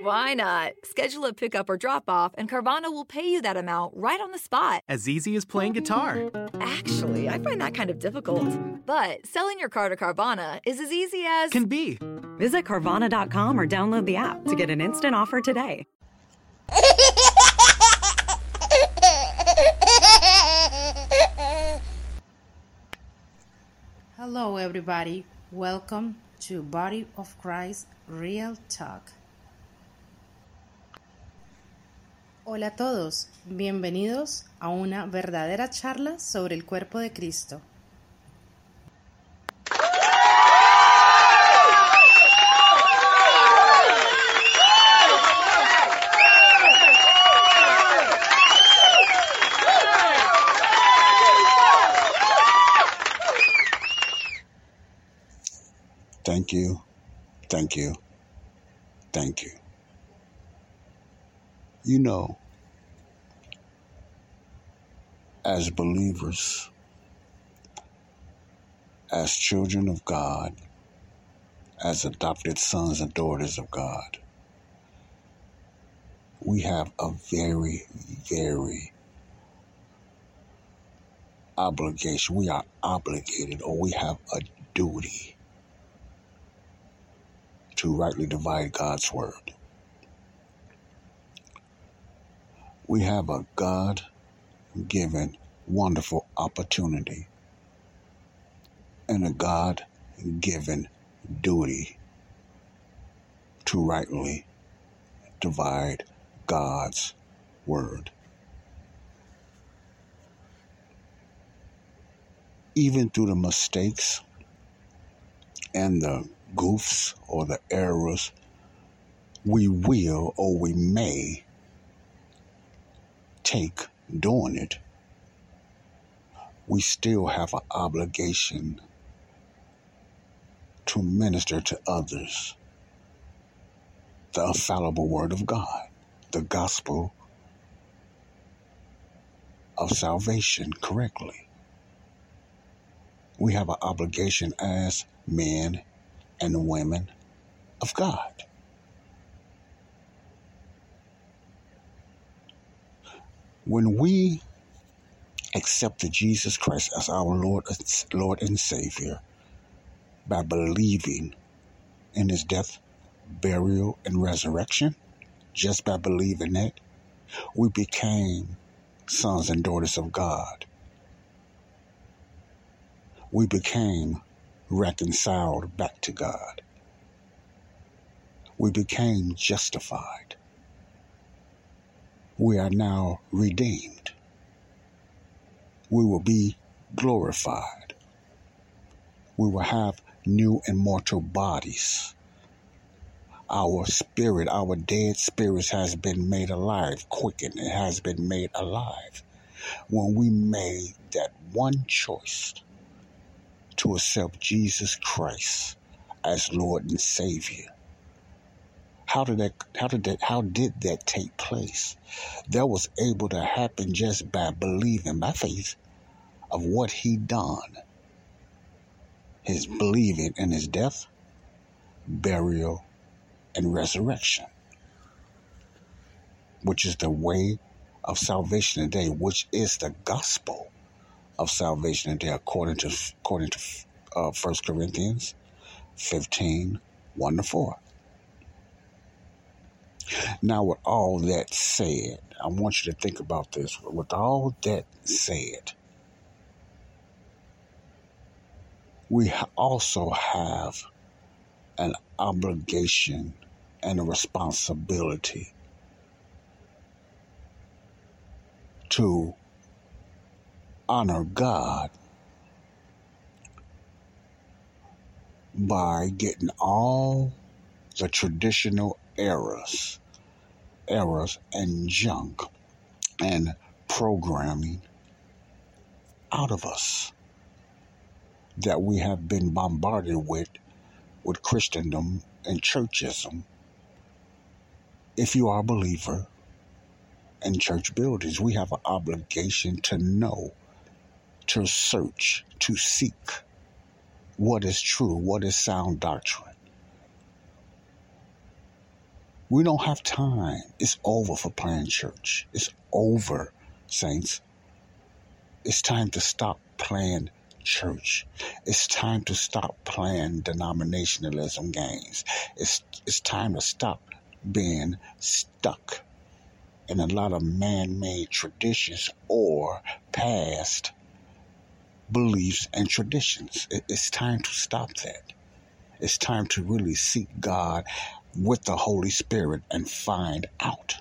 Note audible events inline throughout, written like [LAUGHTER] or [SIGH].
Why not? Schedule a pickup or drop off, and Carvana will pay you that amount right on the spot. As easy as playing guitar. Actually, I find that kind of difficult. But selling your car to Carvana is as easy as. Can be. Visit Carvana.com or download the app to get an instant offer today. Hello, everybody. Welcome to Body of Christ Real Talk. Hola a todos, bienvenidos a una verdadera charla sobre el cuerpo de Cristo. Thank you, thank you, thank you. You know, as believers, as children of God, as adopted sons and daughters of God, we have a very, very obligation. We are obligated or we have a duty to rightly divide God's word. We have a God given wonderful opportunity and a God given duty to rightly divide God's word. Even through the mistakes and the goofs or the errors we will or we may take doing it, we still have an obligation to minister to others the infallible word of God, the gospel of salvation correctly. We have an obligation as men and women of God. When we accepted Jesus Christ as our Lord, Lord and Savior by believing in his death, burial, and resurrection, just by believing that, we became sons and daughters of God. We became reconciled back to God. We became justified. We are now redeemed. We will be glorified. We will have new immortal bodies. Our spirit, our dead spirits has been made alive, quickened, it has been made alive. When we made that one choice to accept Jesus Christ as Lord and Savior. How did that how did that how did that take place? That was able to happen just by believing by faith of what he done. His believing in his death, burial, and resurrection. Which is the way of salvation today, which is the gospel of salvation today, according to according to uh, 1 Corinthians 15, 1 to 4. Now, with all that said, I want you to think about this. With all that said, we also have an obligation and a responsibility to honor God by getting all the traditional errors, errors and junk and programming out of us that we have been bombarded with with Christendom and churchism if you are a believer in church buildings, we have an obligation to know, to search, to seek what is true, what is sound doctrine. We don't have time. It's over for playing church. It's over, saints. It's time to stop playing church. It's time to stop playing denominationalism games. It's it's time to stop being stuck in a lot of man-made traditions or past beliefs and traditions. It's time to stop that. It's time to really seek God with the Holy Spirit and find out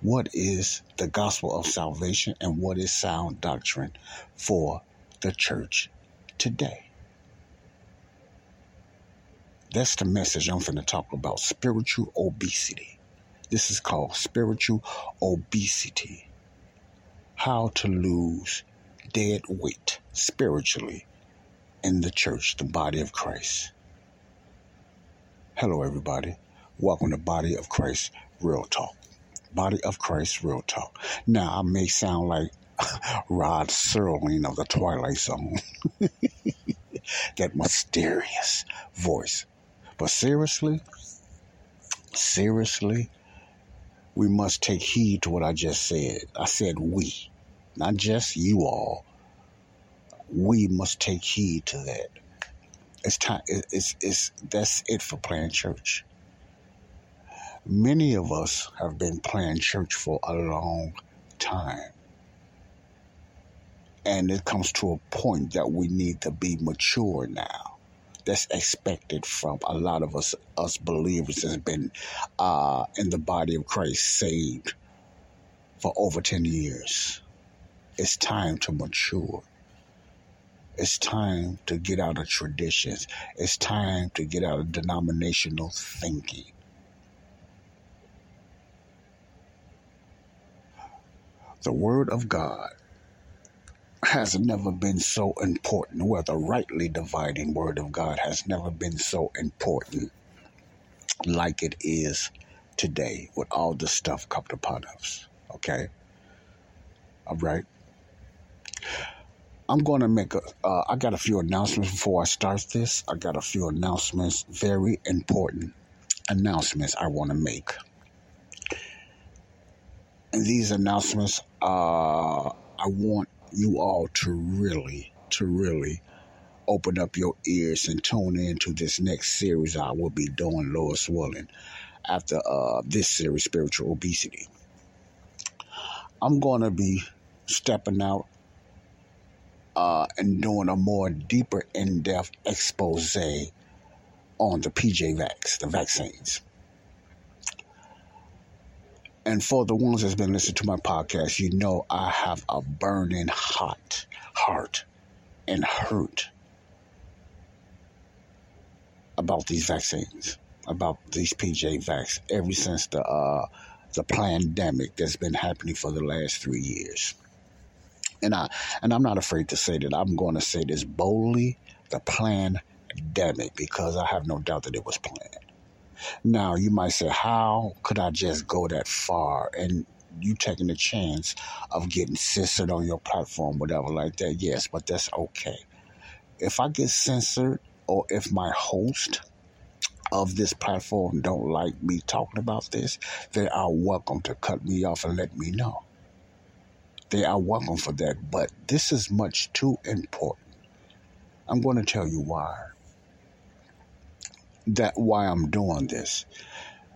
what is the gospel of salvation and what is sound doctrine for the church today. That's the message I'm going to talk about spiritual obesity. This is called spiritual obesity. How to lose dead weight spiritually in the church, the body of Christ. Hello, everybody. Welcome to Body of Christ Real Talk. Body of Christ Real Talk. Now, I may sound like [LAUGHS] Rod Serling of the Twilight Zone, [LAUGHS] that mysterious voice. But seriously, seriously, we must take heed to what I just said. I said we, not just you all. We must take heed to that. It's time. It's it's that's it for playing church. Many of us have been playing church for a long time. And it comes to a point that we need to be mature now. That's expected from a lot of us, us believers that's been uh, in the body of Christ saved for over 10 years. It's time to mature. It's time to get out of traditions. It's time to get out of denominational thinking. The Word of God has never been so important, where the rightly dividing Word of God has never been so important like it is today with all the stuff coming upon us. Okay? All right? I'm going to make a. Uh, I got a few announcements before I start this. I got a few announcements, very important announcements I want to make. And these announcements, uh, I want you all to really, to really open up your ears and tune in to this next series I will be doing, Lord Swelling, after uh, this series, Spiritual Obesity. I'm going to be stepping out uh, and doing a more deeper, in depth expose on the PJ Vax, the vaccines. And for the ones that's been listening to my podcast, you know I have a burning hot heart and hurt about these vaccines, about these PJ vax, ever since the uh, the pandemic that's been happening for the last three years. And I and I'm not afraid to say that I'm going to say this boldly, the pandemic, because I have no doubt that it was planned. Now, you might say, how could I just go that far? And you taking the chance of getting censored on your platform, whatever like that. Yes, but that's okay. If I get censored or if my host of this platform don't like me talking about this, they are welcome to cut me off and let me know. They are welcome for that, but this is much too important. I'm going to tell you why that why I'm doing this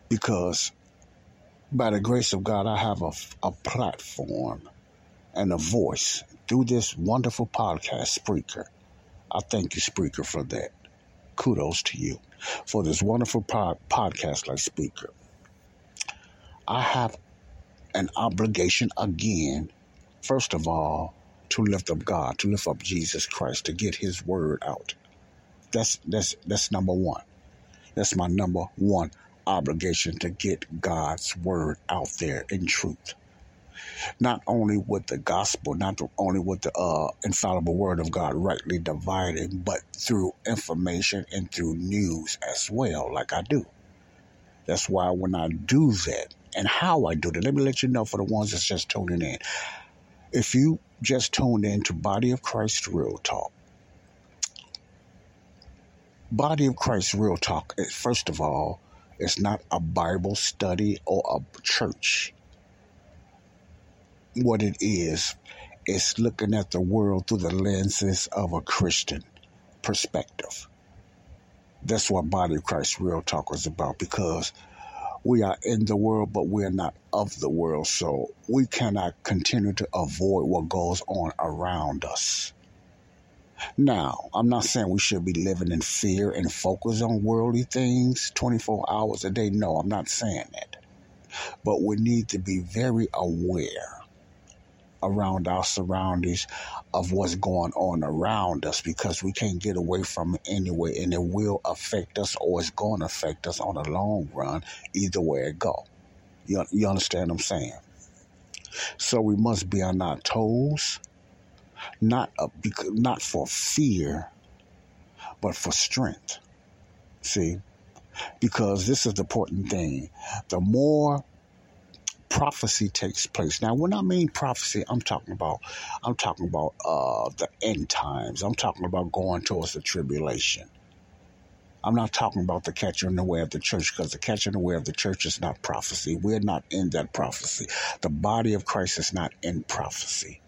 because by the grace of God, I have a, a platform and a voice through this wonderful podcast, Spreaker. I thank you, Spreaker, for that. Kudos to you for this wonderful pod, podcast like Spreaker. I have an obligation again, first of all, to lift up God, to lift up Jesus Christ, to get His word out. That's that's that's number one. That's my number one obligation to get God's word out there in truth. Not only with the gospel, not only with the uh, infallible word of God rightly divided, but through information and through news as well, like I do. That's why when I do that and how I do that, let me let you know for the ones that's just tuning in. If you just tuned in to Body of Christ Real Talk, Body of Christ Real Talk, first of all, it's not a Bible study or a church. What it is, it's looking at the world through the lenses of a Christian perspective. That's what Body of Christ Real Talk is about because we are in the world, but we're not of the world. So we cannot continue to avoid what goes on around us. Now, I'm not saying we should be living in fear and focus on worldly things 24 hours a day. No, I'm not saying that. But we need to be very aware around our surroundings of what's going on around us because we can't get away from it anyway and it will affect us or it's going to affect us on the long run either way it go you, you understand what i'm saying so we must be on our toes not a, not for fear but for strength see because this is the important thing the more prophecy takes place. Now, when I mean prophecy, I'm talking about I'm talking about uh, the end times. I'm talking about going towards the tribulation. I'm not talking about the catcher in the way of the church because the catcher in the way of the church is not prophecy. We're not in that prophecy. The body of Christ is not in prophecy.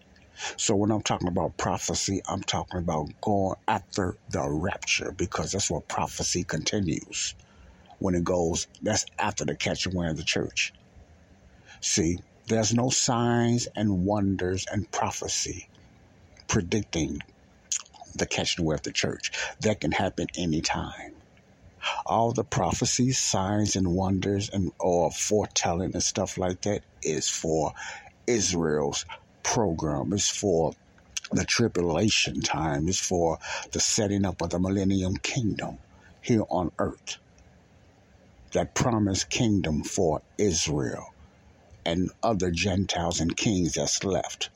So when I'm talking about prophecy, I'm talking about going after the rapture because that's what prophecy continues. When it goes, that's after the catching away of the church. See, there's no signs and wonders and prophecy predicting the catching away of the church. That can happen anytime. All the prophecies, signs and wonders and or foretelling and stuff like that is for Israel's program. It's for the tribulation time. It's for the setting up of the millennium kingdom here on earth. That promised kingdom for Israel and other Gentiles and kings that's left.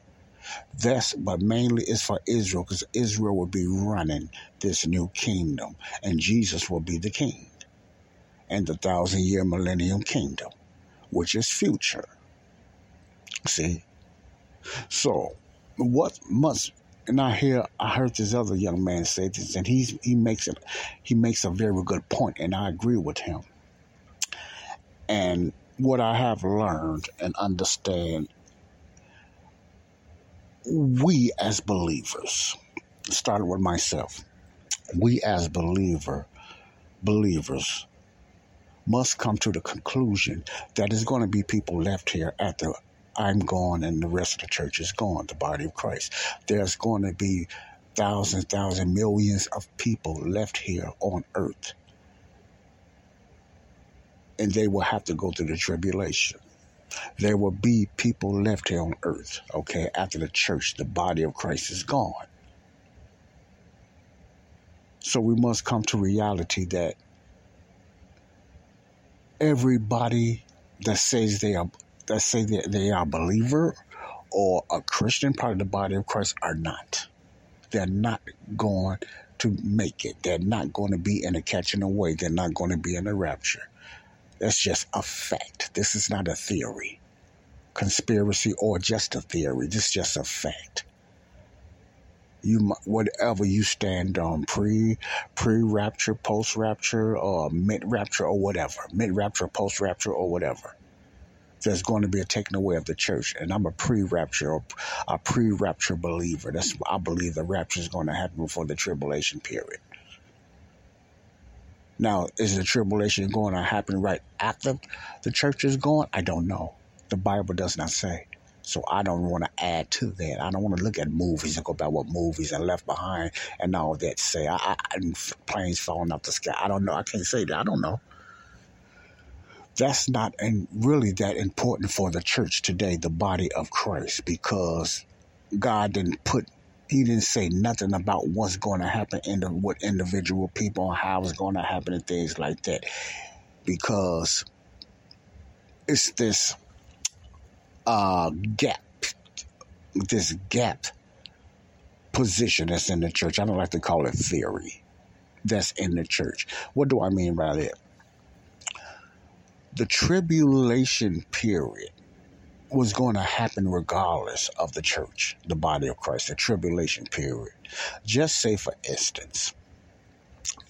This, but mainly is for Israel because Israel will be running this new kingdom and Jesus will be the king and the thousand year millennium kingdom, which is future. See? So, what must and I hear I heard this other young man say this, and he's he makes it he makes a very good point, and I agree with him. And what I have learned and understand, we as believers, starting with myself, we as believer believers must come to the conclusion that there's going to be people left here after I'm gone and the rest of the church is gone, the body of Christ. There's going to be thousands, thousands, millions of people left here on earth and they will have to go through the tribulation. There will be people left here on earth, okay, after the church, the body of Christ is gone. So we must come to reality that everybody that says they are that say that they are a believer or a Christian part of the body of Christ are not. They're not going to make it. They're not going to be in a catching away. They're not going to be in a rapture. That's just a fact. This is not a theory, conspiracy, or just a theory. This is just a fact. You whatever you stand on, pre pre rapture, post rapture, or mid rapture, or whatever, mid rapture, post rapture, or whatever. There's going to be a taking away of the church, and I'm a pre-rapture a pre-rapture believer. That's I believe the rapture is going to happen before the tribulation period. Now, is the tribulation going to happen right after the church is gone? I don't know. The Bible does not say. So I don't want to add to that. I don't want to look at movies and go back what movies and Left Behind and all that say. I, I, planes falling off the sky. I don't know. I can't say that. I don't know. That's not really that important for the church today, the body of Christ, because God didn't put he didn't say nothing about what's going to happen in the, with individual people how it's going to happen and things like that. Because it's this uh, gap this gap position that's in the church. I don't like to call it theory. That's in the church. What do i mean by that the tribulation period was going to happen regardless of the church, the body of Christ, the tribulation period. Just say, for instance,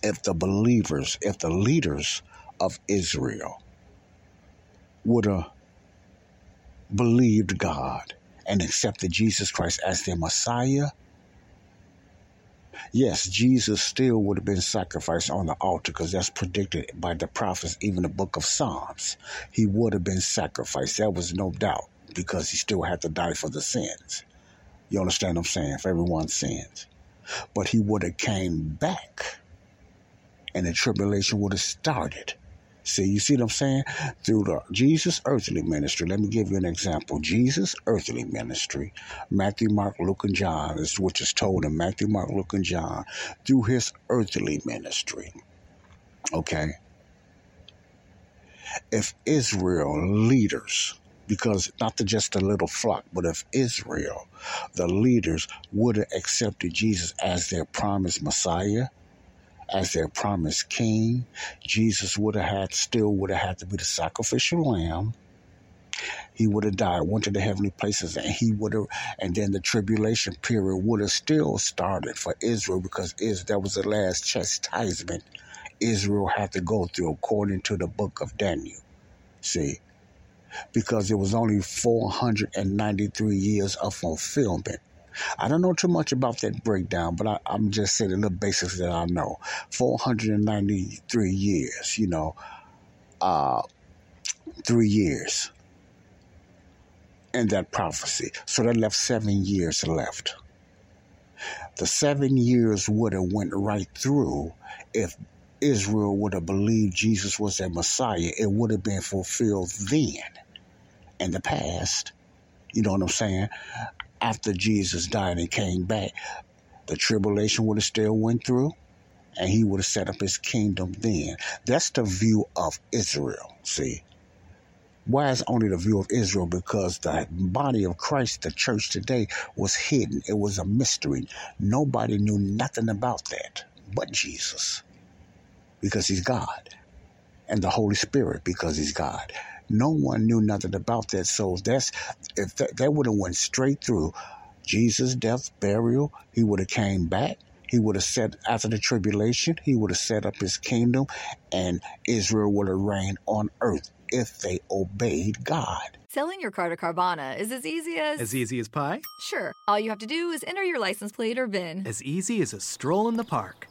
if the believers, if the leaders of Israel would have believed God and accepted Jesus Christ as their Messiah, yes, Jesus still would have been sacrificed on the altar because that's predicted by the prophets, even the book of Psalms. He would have been sacrificed. That was no doubt because he still had to die for the sins. You understand what I'm saying? For everyone's sins. But he would have came back and the tribulation would have started. See, you see what I'm saying? Through the Jesus earthly ministry. Let me give you an example. Jesus earthly ministry, Matthew, Mark, Luke, and John, is which is told in Matthew, Mark, Luke, and John, through his earthly ministry. Okay? If Israel leaders, because not to just a little flock, but if Israel, the leaders, would have accepted Jesus as their promised Messiah, as their promised king. Jesus would have had, still would have had to be the sacrificial lamb. He would have died, went to the heavenly places, and he would have, and then the tribulation period would have still started for Israel because is that was the last chastisement Israel had to go through according to the book of Daniel. See, because it was only 493 years of fulfillment I don't know too much about that breakdown, but I, am just saying the little basics that I know. 493 years, you know, uh, three years in that prophecy. So that left seven years left. The seven years would have went right through if Israel would have believed Jesus was their Messiah. It would have been fulfilled then in the past. You know what I'm saying? After Jesus died and came back, the tribulation would have still went through and he would have set up his kingdom then. That's the view of Israel, see. Why is only the view of Israel? Because the body of Christ, the church today, was hidden. It was a mystery. Nobody knew nothing about that but Jesus. Because he's God. And the Holy Spirit because he's God. No one knew nothing about that. So that's if that, that would have went straight through Jesus' death, burial, he would have came back. He would have set after the tribulation, he would have set up his kingdom, and Israel would have reigned on earth if they obeyed God. Selling your car to Carvana is as easy as As easy as pie? Sure. All you have to do is enter your license plate or VIN. As easy as a stroll in the park.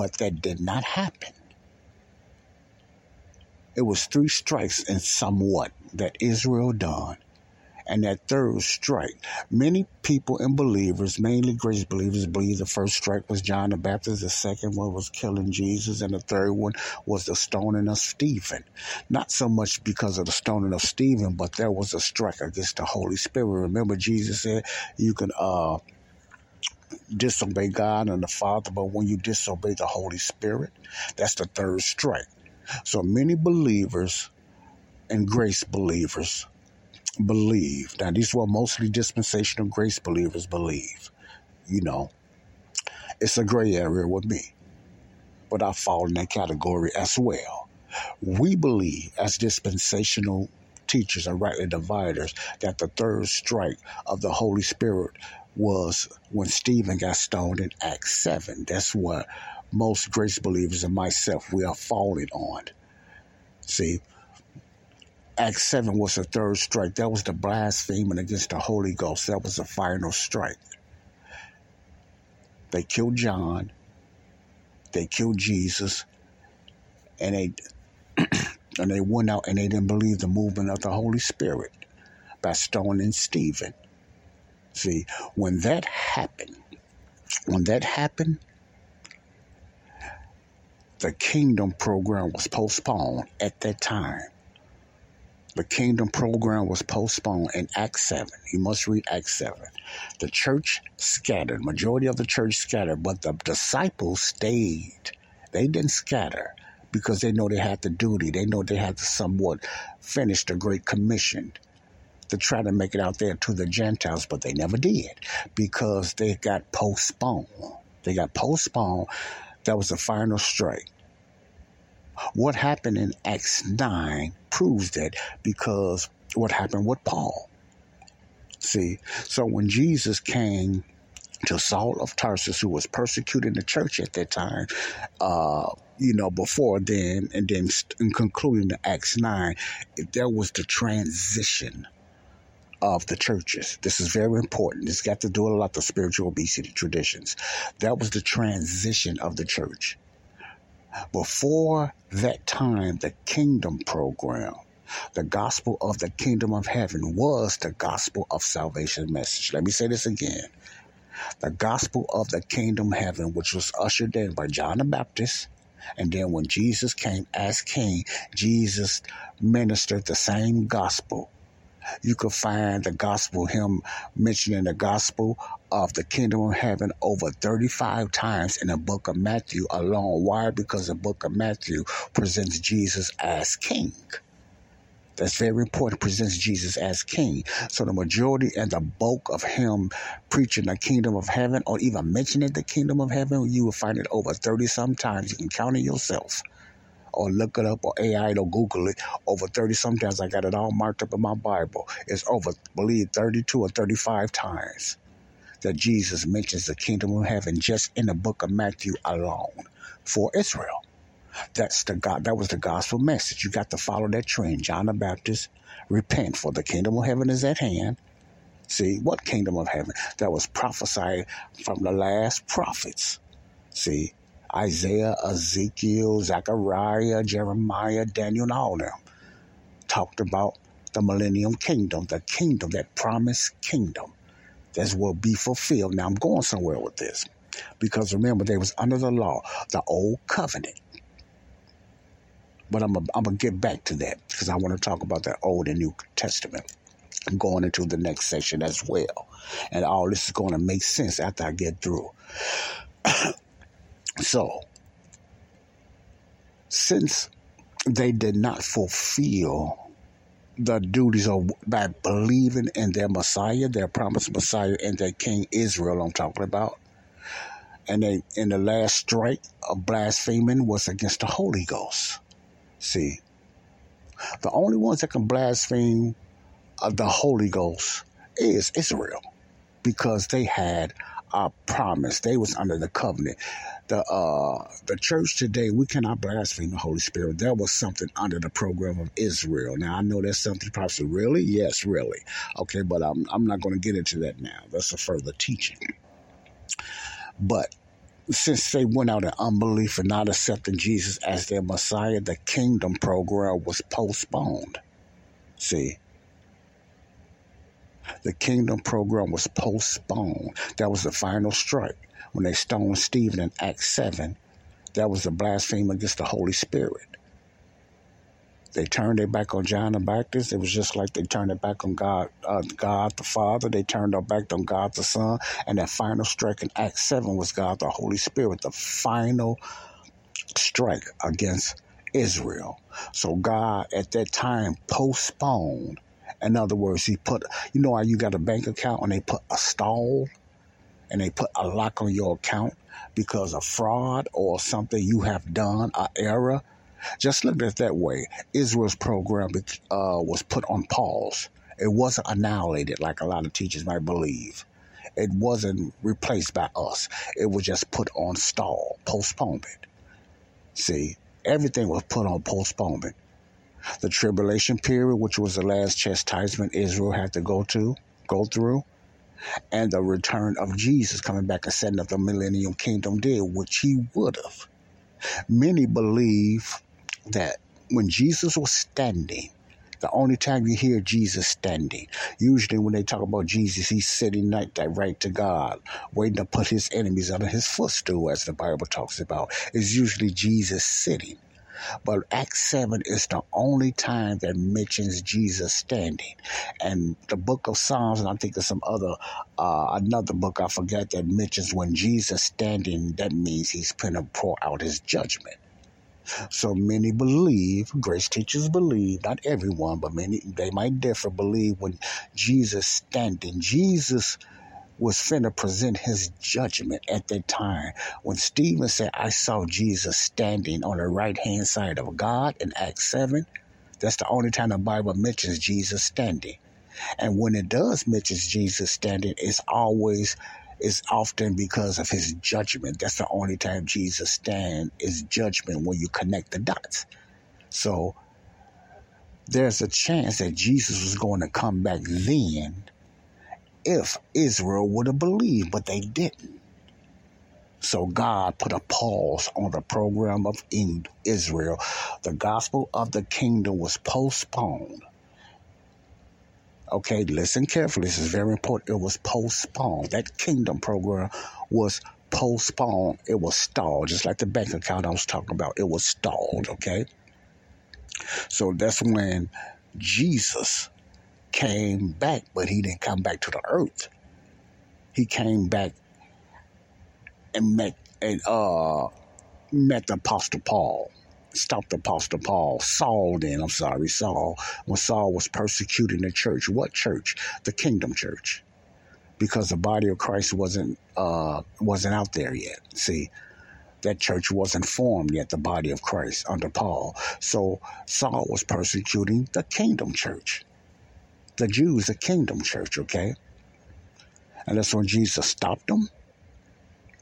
But that did not happen. It was three strikes and somewhat that Israel done. And that third strike, many people and believers, mainly grace believers, believe the first strike was John the Baptist, the second one was killing Jesus, and the third one was the stoning of Stephen. Not so much because of the stoning of Stephen, but there was a strike against the Holy Spirit. Remember, Jesus said you can uh, disobey God and the Father, but when you disobey the Holy Spirit, that's the third strike. So many believers and grace believers believe. Now, these were mostly dispensational grace believers believe. You know, it's a gray area with me, but I fall in that category as well. We believe, as dispensational teachers and rightly dividers, that the third strike of the Holy Spirit was when Stephen got stoned in Acts 7. That's what most grace believers and myself, we are falling on. See, Acts 7 was the third strike. That was the blaspheming against the Holy Ghost. That was the final strike. They killed John. They killed Jesus. And they [CLEARS THROAT] and they went out and they didn't believe the movement of the Holy Spirit by stoning Stephen. See, when that happened, when that happened, the kingdom program was postponed at that time. The kingdom program was postponed in Acts 7. You must read Acts 7. The church scattered, majority of the church scattered, but the disciples stayed. They didn't scatter because they know they had the duty. They know they had to somewhat finish the Great Commission to try to make it out there to the Gentiles, but they never did because they got postponed. They got postponed. That was the final strike. What happened in Acts 9 proves that because what happened with Paul. See, so when Jesus came to Saul of Tarsus, who was persecuting the church at that time, uh, you know, before then, and then in concluding the Acts 9, there was the transition of the churches. This is very important. It's got to do a lot of spiritual obesity traditions. That was the transition of the church. Before that time, the kingdom program, the gospel of the kingdom of heaven was the gospel of salvation message. Let me say this again. The gospel of the kingdom heaven, which was ushered in by John the Baptist, and then when Jesus came as king, Jesus ministered the same gospel you could find the gospel, him mentioning the gospel of the kingdom of heaven over 35 times in the book of Matthew alone. Why? Because the book of Matthew presents Jesus as king. That's very important. Presents Jesus as king. So the majority and the bulk of him preaching the kingdom of heaven or even mentioning the kingdom of heaven, you will find it over 30 sometimes. You can count it yourself or look it up or AI or Google it. Over 30 sometimes I got it all marked up in my Bible. It's over, believe, 32 or 35 times that Jesus mentions the kingdom of heaven just in the book of Matthew alone for Israel. That's the God. That was the gospel message. You got to follow that trend. John the Baptist, repent, for the kingdom of heaven is at hand. See what kingdom of heaven that was prophesied from the last prophets. See, Isaiah, Ezekiel, Zechariah, Jeremiah, Daniel, and all them talked about the millennium kingdom, the kingdom, that promised kingdom that will be fulfilled. Now I'm going somewhere with this because remember, they was under the law, the old covenant. But I'm going to get back to that because I want to talk about the Old and New Testament. I'm going into the next section as well. And all this is going to make sense after I get through. So, since they did not fulfill the duties of by believing in their Messiah, their promised Messiah, and their King Israel, I'm talking about, and they in the last strike of blaspheming was against the Holy Ghost. See, the only ones that can blaspheme of the Holy Ghost is Israel, because they had a promise. They was under the covenant the uh, the church today, we cannot blaspheme the Holy Spirit. That was something under the program of Israel. Now I know that's something probably really, yes, really, okay, but I'm I'm not going to get into that now. That's a further teaching. But since they went out in unbelief and not accepting Jesus as their Messiah, the kingdom program was postponed. See, the kingdom program was postponed. That was the final strike when they stoned Stephen in Acts 7, that was a blasphemy against the Holy Spirit. They turned their back on John the Baptist. It was just like they turned their back on God, uh, God the Father. They turned their back on God the Son. And that final strike in Acts 7 was God the Holy Spirit, the final strike against Israel. So God at that time postponed. In other words, he put, you know how you got a bank account and they put a stall and they put a lock on your account because of fraud or something you have done, an error. Just look at it that way. Israel's program uh, was put on pause. It wasn't annihilated like a lot of teachers might believe. It wasn't replaced by us. It was just put on stall, postponement. See, everything was put on postponement. The tribulation period, which was the last chastisement Israel had to go to, go through, and the return of Jesus coming back and setting up the millennium kingdom there, which he would have. Many believe that when Jesus was standing, the only time you hear Jesus standing, usually when they talk about Jesus, he's sitting like that right to God, waiting to put his enemies under his footstool, as the Bible talks about. Is usually Jesus sitting. But Acts 7 is the only time that mentions Jesus standing. And the book of Psalms, and I think there's some other, uh, another book I forget that mentions when Jesus standing, that means he's going to pour out his judgment. So many believe, grace teachers believe, not everyone, but many, they might differ, believe when Jesus standing, Jesus was finna present his judgment at that time. When Stephen said, I saw Jesus standing on the right hand side of God in Acts 7, that's the only time the Bible mentions Jesus standing. And when it does mention Jesus standing, it's always it's often because of his judgment. That's the only time Jesus stand is judgment when you connect the dots. So there's a chance that Jesus was going to come back then if Israel would have believed, but they didn't. So God put a pause on the program of Israel. The gospel of the kingdom was postponed. Okay, listen carefully. This is very important. It was postponed. That kingdom program was postponed. It was stalled, just like the bank account I was talking about. It was stalled, okay? So that's when Jesus came back, but he didn't come back to the earth. He came back and met and uh met the Apostle Paul. Stopped the Apostle Paul. Saul then, I'm sorry, Saul, when Saul was persecuting the church. What church? The kingdom church. Because the body of Christ wasn't uh wasn't out there yet. See, that church wasn't formed yet, the body of Christ under Paul. So Saul was persecuting the kingdom church the Jews, the kingdom church, okay? And that's when Jesus stopped them.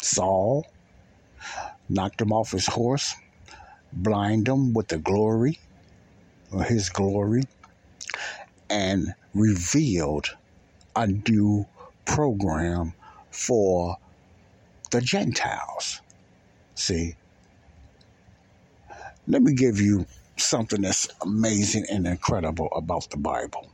Saul knocked him off his horse, blind him with the glory, or his glory, and revealed a new program for the Gentiles. See, let me give you something that's amazing and incredible about the Bible.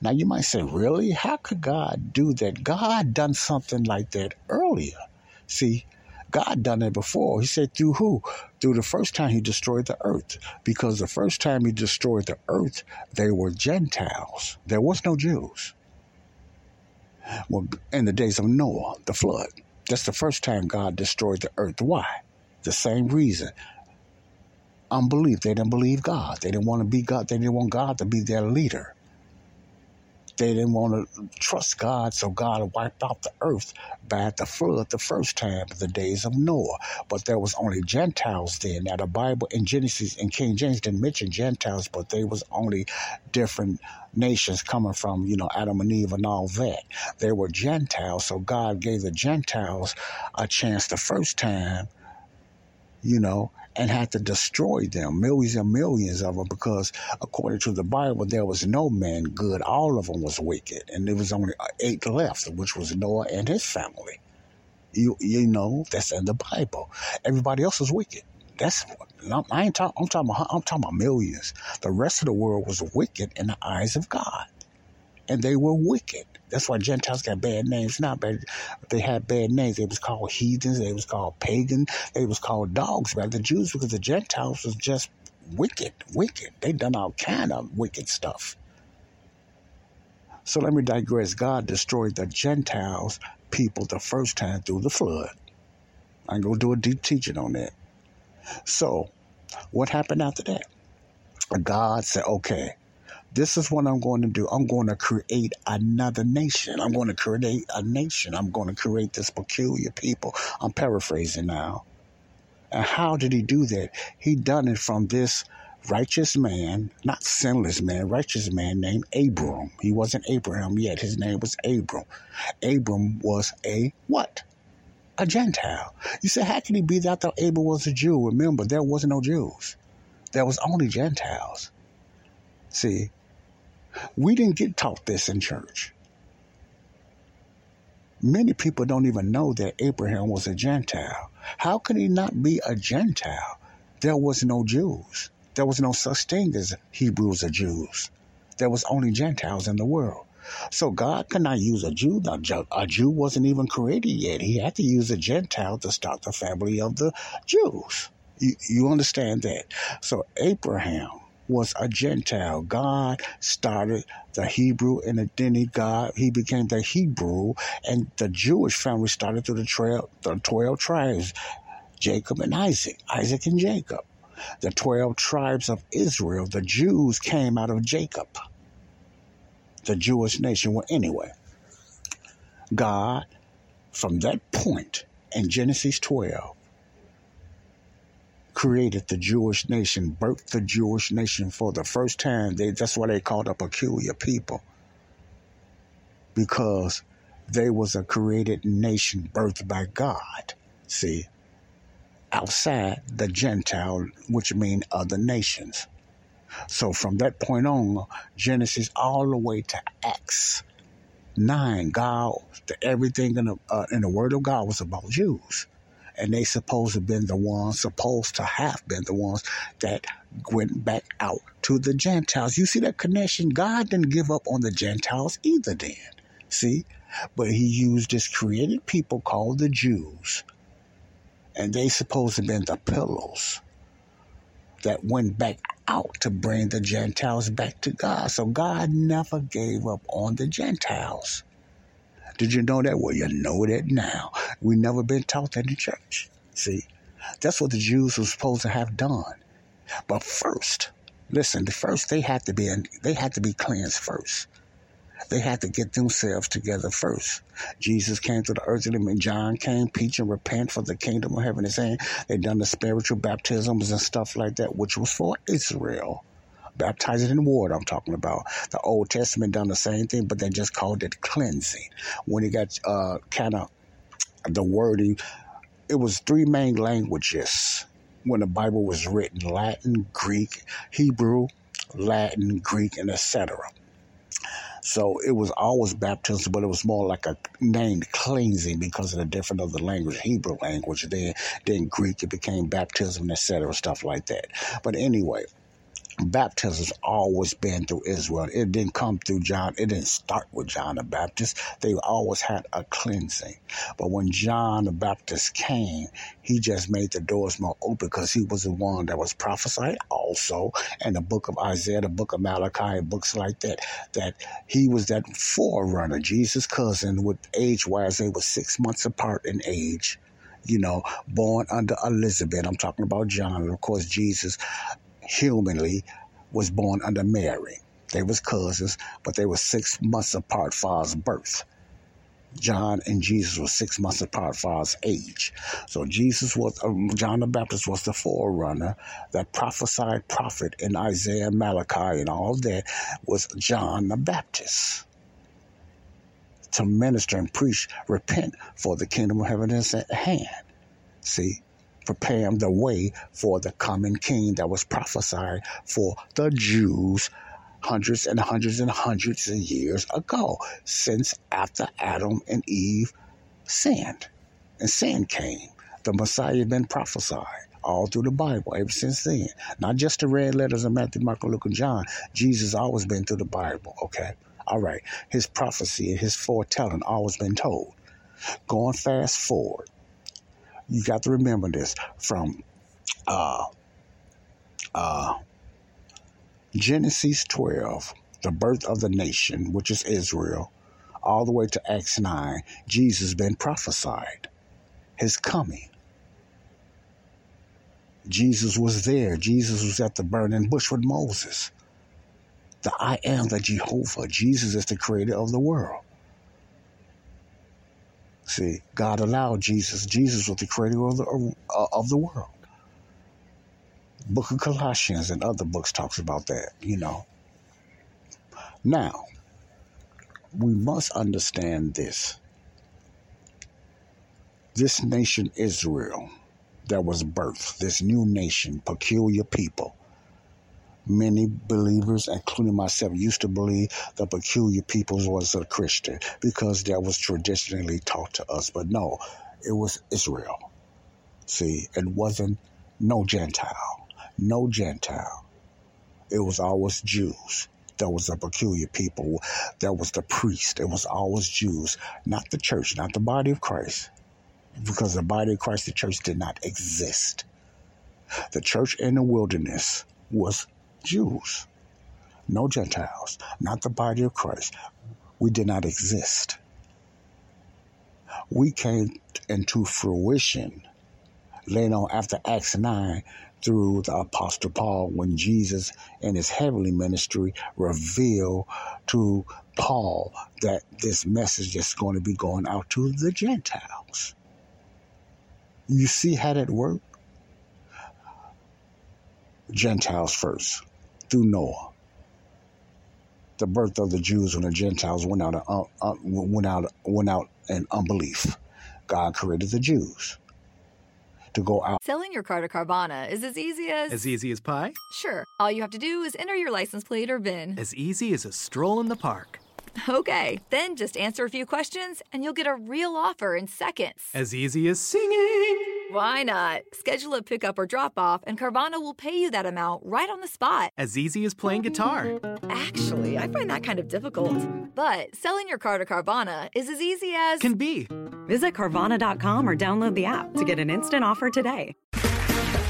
Now you might say, really? How could God do that? God done something like that earlier. See, God done it before. He said through who? Through the first time he destroyed the earth. Because the first time he destroyed the earth, they were Gentiles. There was no Jews. Well, in the days of Noah, the flood. That's the first time God destroyed the earth. Why? The same reason. Unbelief. They didn't believe God. They didn't want to be God. They didn't want God to be their leader. They didn't want to trust God, so God wiped out the earth by the flood the first time, in the days of Noah. But there was only Gentiles then. Now the Bible in Genesis and King James didn't mention Gentiles, but they was only different nations coming from, you know, Adam and Eve and all that. They were Gentiles, so God gave the Gentiles a chance the first time, you know, and had to destroy them, millions and millions of them, because according to the Bible, there was no man good. All of them was wicked, and there was only uh, eight left, which was Noah and his family. You you know that's in the Bible. Everybody else was wicked. That's I ain't. I'm talking. About, I'm talking about millions. The rest of the world was wicked in the eyes of God, and they were wicked. That's why Gentiles got bad names now. But they had bad names. They was called heathens. They was called pagan. They was called dogs by the Jews because the Gentiles was just wicked, wicked. They done all kind of wicked stuff. So let me digress. God destroyed the Gentiles people the first time through the flood. I'm going to do a deep teaching on that. So, what happened after that? God said, okay, this is what I'm going to do. I'm going to create another nation. I'm going to create a nation. I'm going to create this peculiar people. I'm paraphrasing now. And how did he do that? He done it from this righteous man, not sinless man, righteous man named Abram. He wasn't Abraham yet. His name was Abram. Abram was a what? A Gentile. You say, how can he be that though Abram was a Jew? Remember, there was no Jews. There was only Gentiles. See, we didn't get taught this in church. Many people don't even know that Abraham was a Gentile. How could he not be a Gentile? There was no Jews. There was no such thing as Hebrews or Jews. There was only Gentiles in the world. So God could not use a Jew. A Jew wasn't even created yet. He had to use a Gentile to start the family of the Jews. You, you understand that? So Abraham was a Gentile. God started the Hebrew and then he God he became the Hebrew and the Jewish family started through the trail the twelve tribes, Jacob and Isaac, Isaac and Jacob. The twelve tribes of Israel, the Jews came out of Jacob. The Jewish nation. Well anyway. God from that point in Genesis twelve created the Jewish nation, birthed the Jewish nation for the first time. They, that's why they called a peculiar people. Because they was a created nation birthed by God. See? Outside the Gentile, which mean other nations. So from that point on, Genesis all the way to Acts 9, God, everything in the, uh, in the Word of God was about Jews and they supposed to have been the ones, supposed to have been the ones that went back out to the Gentiles. You see that connection? God didn't give up on the Gentiles either then. See? But he used this created people called the Jews. And they supposed to have been the pillows that went back out to bring the Gentiles back to God. So God never gave up on the Gentiles. Did you know that? Well, you know that now. We never been taught that in church. See, that's what the Jews were supposed to have done. But first, listen, the first they had to be they had to be cleansed first. They had to get themselves together first. Jesus came to the earth and them, John came, preach and repent for the kingdom of heaven is saying they done the spiritual baptisms and stuff like that, which was for Israel baptizing in water. I'm talking about the Old Testament done the same thing, but they just called it cleansing. When it got uh, kind of the wording, it was three main languages when the Bible was written: Latin, Greek, Hebrew, Latin, Greek, and etc. So it was always baptism, but it was more like a named cleansing because of the different of the language, Hebrew language. Then, then Greek, it became baptism, etc. Stuff like that. But anyway, baptism's always been through Israel. It didn't come through John. It didn't start with John the Baptist. They always had a cleansing. But when John the Baptist came, he just made the doors more open because he was the one that was prophesied also in the book of Isaiah, the book of Malachi, books like that, that he was that forerunner, Jesus' cousin, with age wise, they were six months apart in age you know, born under Elizabeth. I'm talking about John. And of course, Jesus humanly was born under Mary. They was cousins, but they were six months apart his birth. John and Jesus were six months apart his age. So Jesus was, um, John the Baptist was the forerunner. That prophesied prophet in Isaiah, Malachi, and all that was John the Baptist. To minister and preach, repent for the kingdom of heaven is at hand. See, preparing the way for the coming king that was prophesied for the Jews hundreds and hundreds and hundreds of years ago, since after Adam and Eve sinned. And sin came. The Messiah had been prophesied all through the Bible ever since then. Not just the red letters of Matthew, Mark, Luke, and John. Jesus always been through the Bible, okay? All right. His prophecy and his foretelling always been told. Going fast forward you got to remember this from uh, uh, Genesis 12, the birth of the nation, which is Israel, all the way to Acts 9, Jesus been prophesied, his coming. Jesus was there. Jesus was at the burning bush with Moses. The I am the Jehovah. Jesus is the creator of the world. See, God allowed Jesus. Jesus was the creator of the, uh, of the world. Book of Colossians and other books talks about that, you know. Now, we must understand this. This nation Israel that was birthed, this new nation, peculiar people, Many believers, including myself, used to believe the peculiar peoples was a Christian because that was traditionally taught to us. But no, it was Israel. See, it wasn't no Gentile, no Gentile. It was always Jews. That was a peculiar people. That was the priest. It was always Jews, not the church, not the body of Christ. Because the body of Christ, the church did not exist. The church in the wilderness was Jews, no Gentiles, not the body of Christ. We did not exist. We came into fruition later on after Acts 9 through the Apostle Paul when Jesus in his heavenly ministry revealed to Paul that this message is going to be going out to the Gentiles. You see how that worked? Gentiles first, through Noah. The birth of the Jews when the Gentiles went out, uh, uh, went out, went out in unbelief. God created the Jews to go out. Selling your car to Carvana is as easy as. As easy as pie? Sure. All you have to do is enter your license plate or VIN. As easy as a stroll in the park. [LAUGHS] Okay, then just answer a few questions and you'll get a real offer in seconds. As easy as singing. Why not? Schedule a pickup or drop off, and Carvana will pay you that amount right on the spot. As easy as playing guitar. Actually, I find that kind of difficult. But selling your car to Carvana is as easy as. Can be. Visit Carvana.com or download the app to get an instant offer today.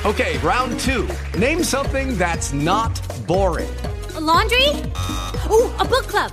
Okay, round two. Name something that's not boring. A laundry? Ooh, a book club.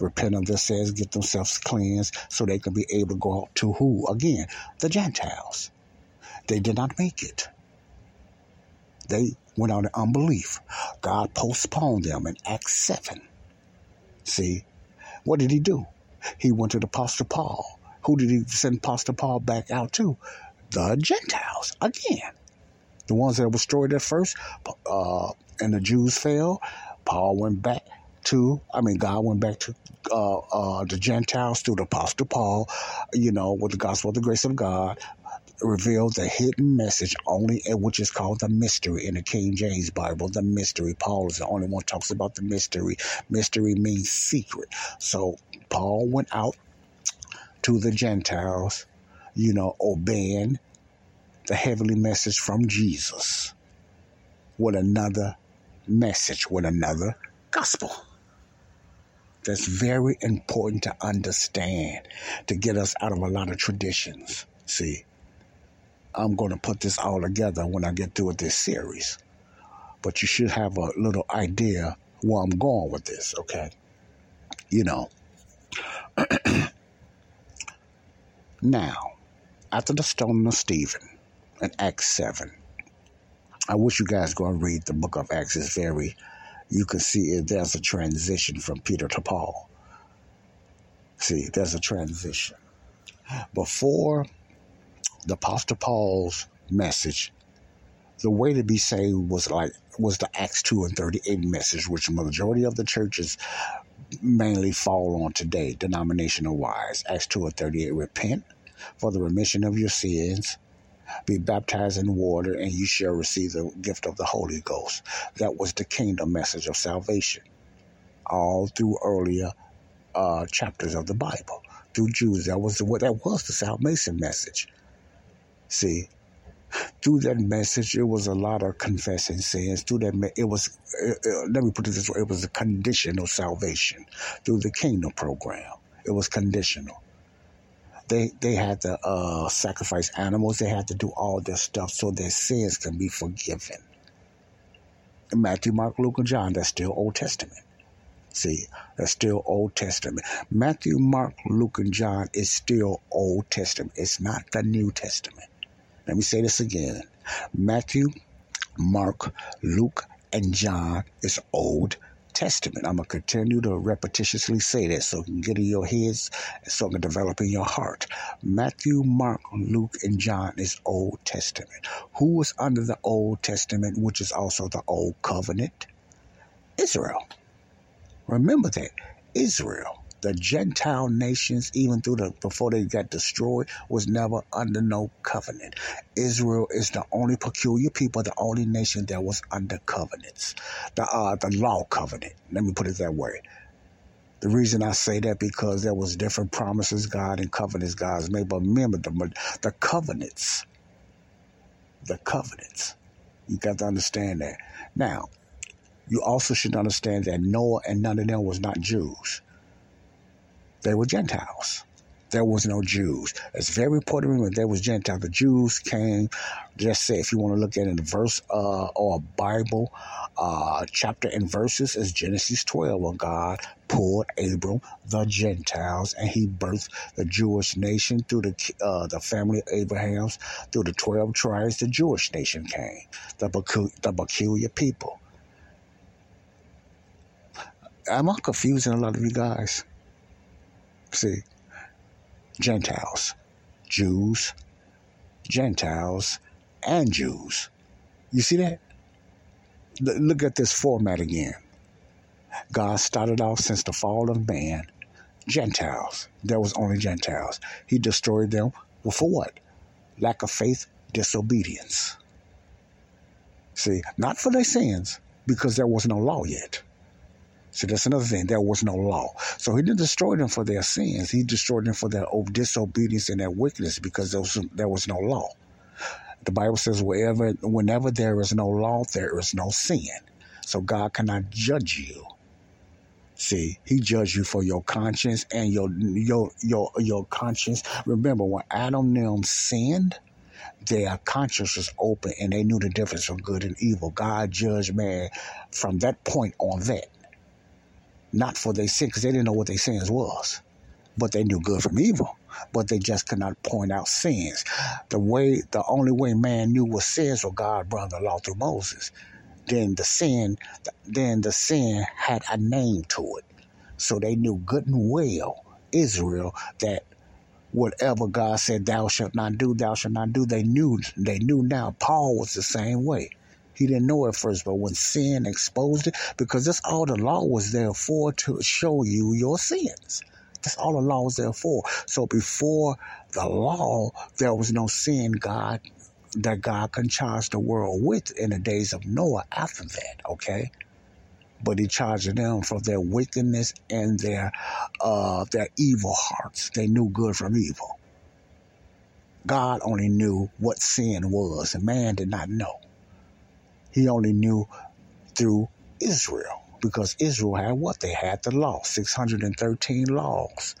repent of their sins, get themselves cleansed so they can be able to go out to who? Again, the Gentiles. They did not make it. They went out in unbelief. God postponed them in Acts 7. See, what did he do? He went to the Apostle Paul. Who did he send Apostle Paul back out to? The Gentiles again. The ones that were destroyed at first, uh, and the Jews fell. Paul went back to, I mean, God went back to uh, uh, the Gentiles through the Apostle Paul, you know, with the gospel of the grace of God, revealed the hidden message only, which is called the mystery in the King James Bible. The mystery. Paul is the only one talks about the mystery. Mystery means secret. So Paul went out to the Gentiles, you know, obeying the heavenly message from Jesus with another message, with another gospel. That's very important to understand to get us out of a lot of traditions. See, I'm going to put this all together when I get through with this series. But you should have a little idea where I'm going with this, okay? You know. [CLEARS THROAT] now, after the stoning of Stephen in Acts 7, I wish you guys go and read the book of Acts. It's very, you can see it, there's a transition from Peter to Paul. See, there's a transition. Before the Apostle Paul's message, the way to be saved was like was the Acts two and thirty eight message, which the majority of the churches mainly fall on today, denominational wise. Acts two and thirty eight, repent for the remission of your sins, be baptized in water, and you shall receive the gift of the Holy Ghost. That was the kingdom message of salvation, all through earlier uh, chapters of the Bible. Through Jews, that was the that was the salvation message. See, through that message, it was a lot of confessing sins. Through that, it was. Uh, uh, let me put it this way: it was a conditional salvation through the kingdom program. It was conditional. They they had to uh, sacrifice animals. They had to do all this stuff so their sins can be forgiven. Matthew, Mark, Luke, and John. That's still Old Testament. See, that's still Old Testament. Matthew, Mark, Luke, and John is still Old Testament. It's not the New Testament. Let me say this again. Matthew, Mark, Luke, and John is Old Testament. I'm going to continue to repetitiously say that so it can get in your heads and so it can develop in your heart. Matthew, Mark, Luke, and John is Old Testament. Who was under the Old Testament, which is also the Old Covenant? Israel. Remember that. Israel the Gentile nations, even through the before they got destroyed, was never under no covenant. Israel is the only peculiar people, the only nation that was under covenants, the uh, the law covenant. Let me put it that way. The reason I say that because there was different promises God and covenants God made, but remember the the covenants, the covenants. You got to understand that. Now, you also should understand that Noah and none of them was not Jews. They were Gentiles. There was no Jews. It's very important remember there was Gentiles. The Jews came, just say, if you want to look at it in the verse uh, or Bible uh, chapter and verses, is Genesis 12, when God pulled Abram, the Gentiles, and he birthed the Jewish nation through the uh, the family of Abraham's, through the 12 tribes, the Jewish nation came, the, the peculiar people. Am I confusing a lot of you guys? See, Gentiles, Jews, Gentiles, and Jews. You see that? Look at this format again. God started off since the fall of man, Gentiles. There was only Gentiles. He destroyed them well, for what? Lack of faith, disobedience. See, not for their sins, because there was no law yet. So that's another thing. There was no law. So he didn't destroy them for their sins. He destroyed them for their disobedience and their wickedness because there was, there was no law. The Bible says, wherever, whenever there is no law, there is no sin. So God cannot judge you. See, He judged you for your conscience and your your your your conscience. Remember, when Adam and them sinned, their conscience was open and they knew the difference from good and evil. God judged man from that point on that not for their sin, because they didn't know what their sins was. But they knew good from evil. But they just could not point out sins. The way, the only way man knew what sins were God brought the law through Moses. Then the sin, then the sin had a name to it. So they knew good and well, Israel, that whatever God said thou shalt not do, thou shalt not do, they knew they knew now. Paul was the same way. He didn't know at first, but when sin exposed it, because that's all the law was there for to show you your sins. That's all the law was there for. So before the law, there was no sin God that God can charge the world with in the days of Noah after that, okay? But he charged them for their wickedness and their uh, their evil hearts. They knew good from evil. God only knew what sin was, and man did not know. He only knew through Israel because Israel had what? They had the law, 613 laws.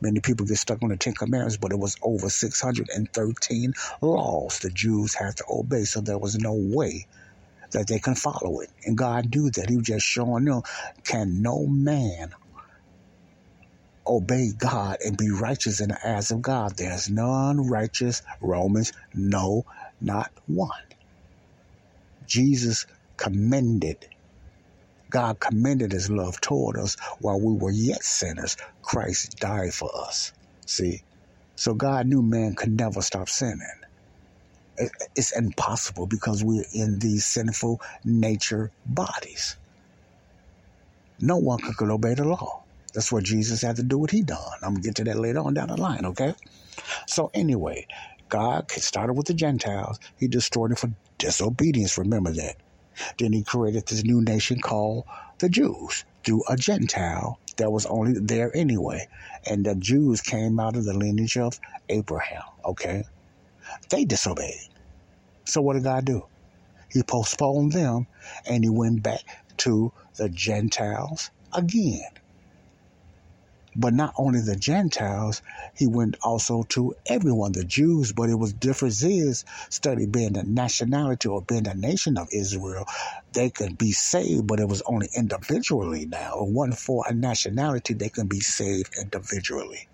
Many people get stuck on the Ten Commandments, but it was over 613 laws the Jews had to obey. So there was no way that they can follow it. And God knew that. He was just showing them, can no man obey God and be righteous in the eyes of God? There's none righteous. Romans, no, not one. Jesus commended, God commended his love toward us while we were yet sinners. Christ died for us. See? So God knew man could never stop sinning. It's impossible because we're in these sinful nature bodies. No one could obey the law. That's what Jesus had to do what he done. I'm gonna get to that later on down the line, okay? So anyway, God started with the Gentiles. He destroyed it for disobedience. Remember that. Then he created this new nation called the Jews through a Gentile that was only there anyway. And the Jews came out of the lineage of Abraham. Okay? They disobeyed. So what did God do? He postponed them and he went back to the Gentiles again. But not only the Gentiles, he went also to everyone, the Jews, but it was different is study being the nationality or being the nation of Israel. They could be saved, but it was only individually now. One for a nationality, they can be saved individually.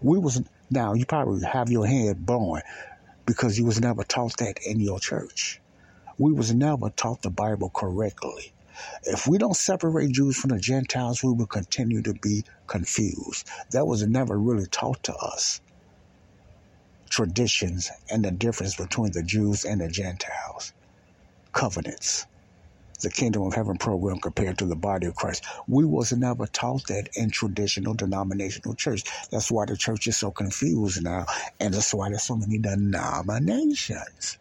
We was now you probably have your head blowing because you was never taught that in your church. We was never taught the Bible correctly. If we don't separate Jews from the Gentiles, we will continue to be confused. That was never really taught to us. Traditions and the difference between the Jews and the Gentiles. Covenants. The kingdom of heaven program compared to the body of Christ. We was never taught that in traditional denominational church. That's why the church is so confused now, and that's why there's so many denominations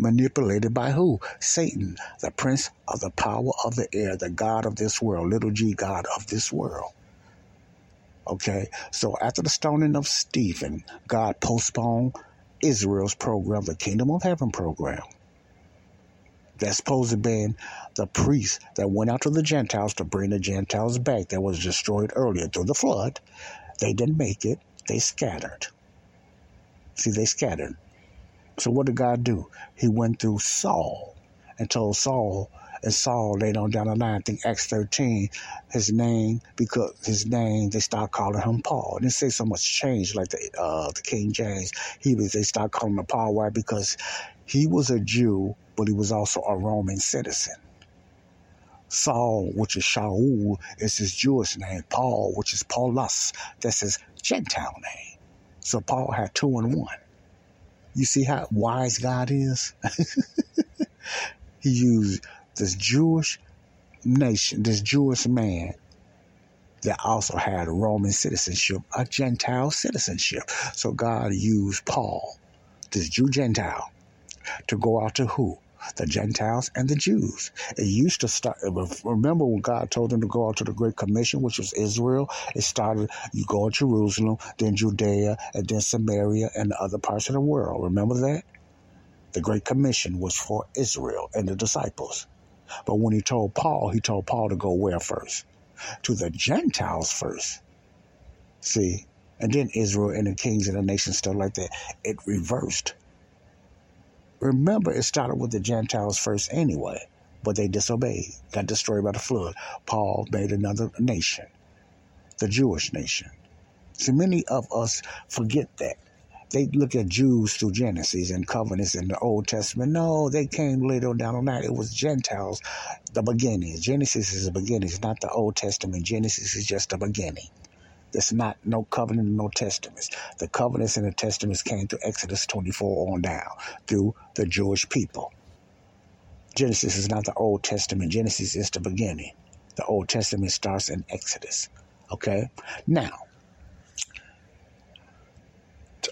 manipulated by who? Satan, the prince of the power of the air, the God of this world, little g God of this world. Okay, so after the stoning of Stephen, God postponed Israel's program, the Kingdom of Heaven program. That's supposed to be the priest that went out to the Gentiles to bring the Gentiles back that was destroyed earlier through the flood. They didn't make it, they scattered. See, they scattered. So what did God do? He went through Saul and told Saul, and Saul later on down the line, I think Acts 13, his name, because his name, they start calling him Paul. Didn't say so much change like the uh, the King James. He was they start calling him Paul. Why? Because he was a Jew, but he was also a Roman citizen. Saul, which is Shaul, is his Jewish name. Paul, which is Paulus, that's his Gentile name. So Paul had two and one. You see how wise God is? [LAUGHS] he used this Jewish nation, this Jewish man that also had a Roman citizenship, a Gentile citizenship. So God used Paul, this Jew Gentile, to go out to who? The Gentiles and the Jews. It used to start. Remember when God told them to go out to the Great Commission, which was Israel? It started, you go to Jerusalem, then Judea, and then Samaria, and the other parts of the world. Remember that? The Great Commission was for Israel and the disciples. But when he told Paul, he told Paul to go where first? To the Gentiles first. See? And then Israel and the kings and the nations, stuff like that. It reversed. Remember, it started with the Gentiles first anyway, but they disobeyed, got destroyed by the flood. Paul made another nation, the Jewish nation. See, many of us forget that. They look at Jews through Genesis and covenants in the Old Testament. No, they came later down on that. It was Gentiles, the beginning. Genesis is the beginning. It's not the Old Testament. Genesis is just the beginning. There's not no covenant, no testaments. The covenants and the testaments came through Exodus 24 on down through the Jewish people. Genesis is not the Old Testament. Genesis is the beginning. The Old Testament starts in Exodus. Okay? Now,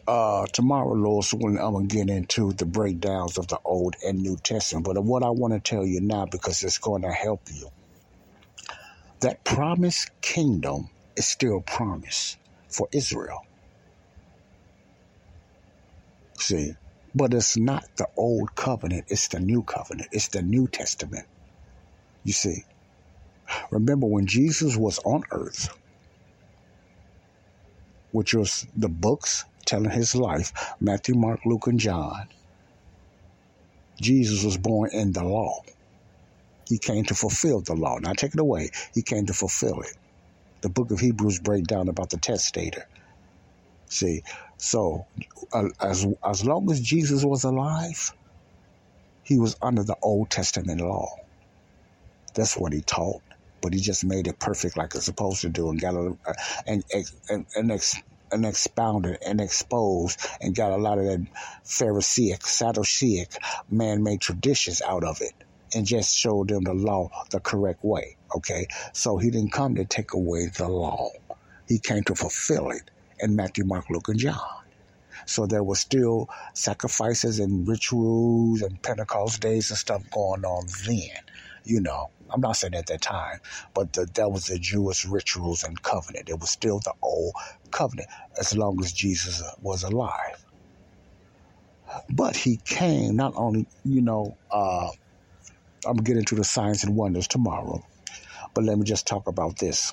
uh, tomorrow, Lord, so I'm going to get into the breakdowns of the Old and New Testament. But what I want to tell you now, because it's going to help you, that promised kingdom is still promised for Israel. See, but it's not the old covenant, it's the new covenant, it's the New Testament. You see, remember when Jesus was on earth, which was the books telling his life Matthew, Mark, Luke, and John. Jesus was born in the law. He came to fulfill the law. Not take it away. He came to fulfill it the book of Hebrews break down about the testator. See, so uh, as as long as Jesus was alive, he was under the Old Testament law. That's what he taught, but he just made it perfect like it's supposed to do, and got a, uh, and and and, and expounded and exposed and got a lot of that Pharisaic, Sadduceic, man-made traditions out of it and just showed them the law the correct way. Okay. So he didn't come to take away the law. He came to fulfill it in Matthew, Mark, Luke, and John. So there were still sacrifices and rituals and Pentecost days and stuff going on then. You know, I'm not saying at that time, but the, that was the Jewish rituals and covenant. It was still the old covenant as long as Jesus was alive. But he came not only, you know, uh, I'm getting to the signs and wonders tomorrow. But let me just talk about this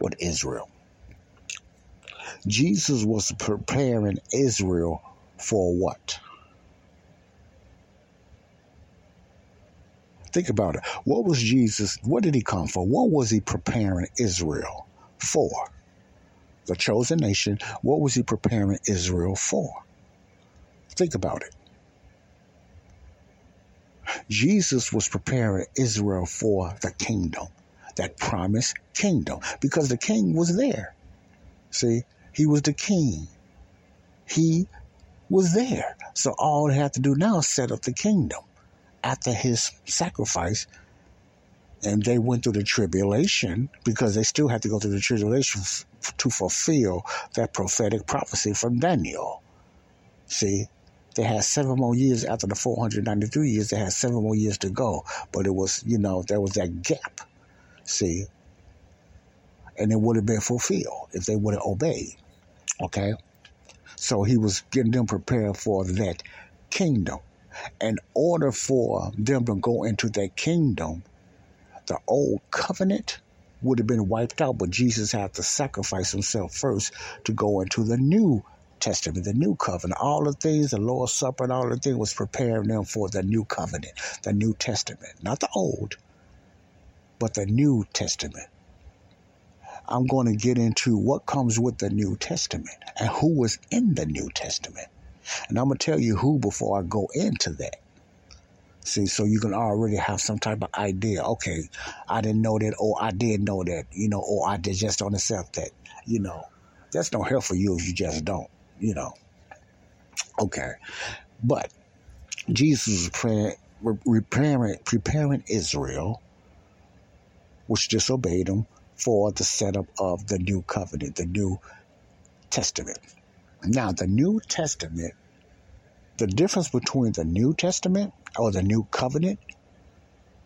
with Israel. Jesus was preparing Israel for what? Think about it. What was Jesus, what did he come for? What was he preparing Israel for? The chosen nation, what was he preparing Israel for? Think about it. Jesus was preparing Israel for the kingdom, that promised kingdom, because the king was there. See, he was the king. He was there. So all they had to do now is set up the kingdom after his sacrifice. And they went through the tribulation because they still had to go through the tribulation f- to fulfill that prophetic prophecy from Daniel. See, they had seven more years after the 493 years, they had seven more years to go. But it was, you know, there was that gap. See, and it would have been fulfilled if they would have obeyed. Okay? So he was getting them prepared for that kingdom. In order for them to go into that kingdom, the old covenant would have been wiped out, but Jesus had to sacrifice himself first to go into the new testament, the new covenant. All the things, the Lord's Supper and all the things was preparing them for the new covenant, the new testament. Not the old, but the new testament. I'm going to get into what comes with the New Testament and who was in the New Testament. And I'm going to tell you who before I go into that. See, so you can already have some type of idea. Okay, I didn't know that, or I did know that, you know, or I did just don't accept that, you know. That's no help for you if you just don't, you know. Okay, but Jesus was preparing, preparing, preparing Israel, which disobeyed him, for the setup of the new covenant, the new testament. Now, the New Testament, the difference between the New Testament or the new covenant,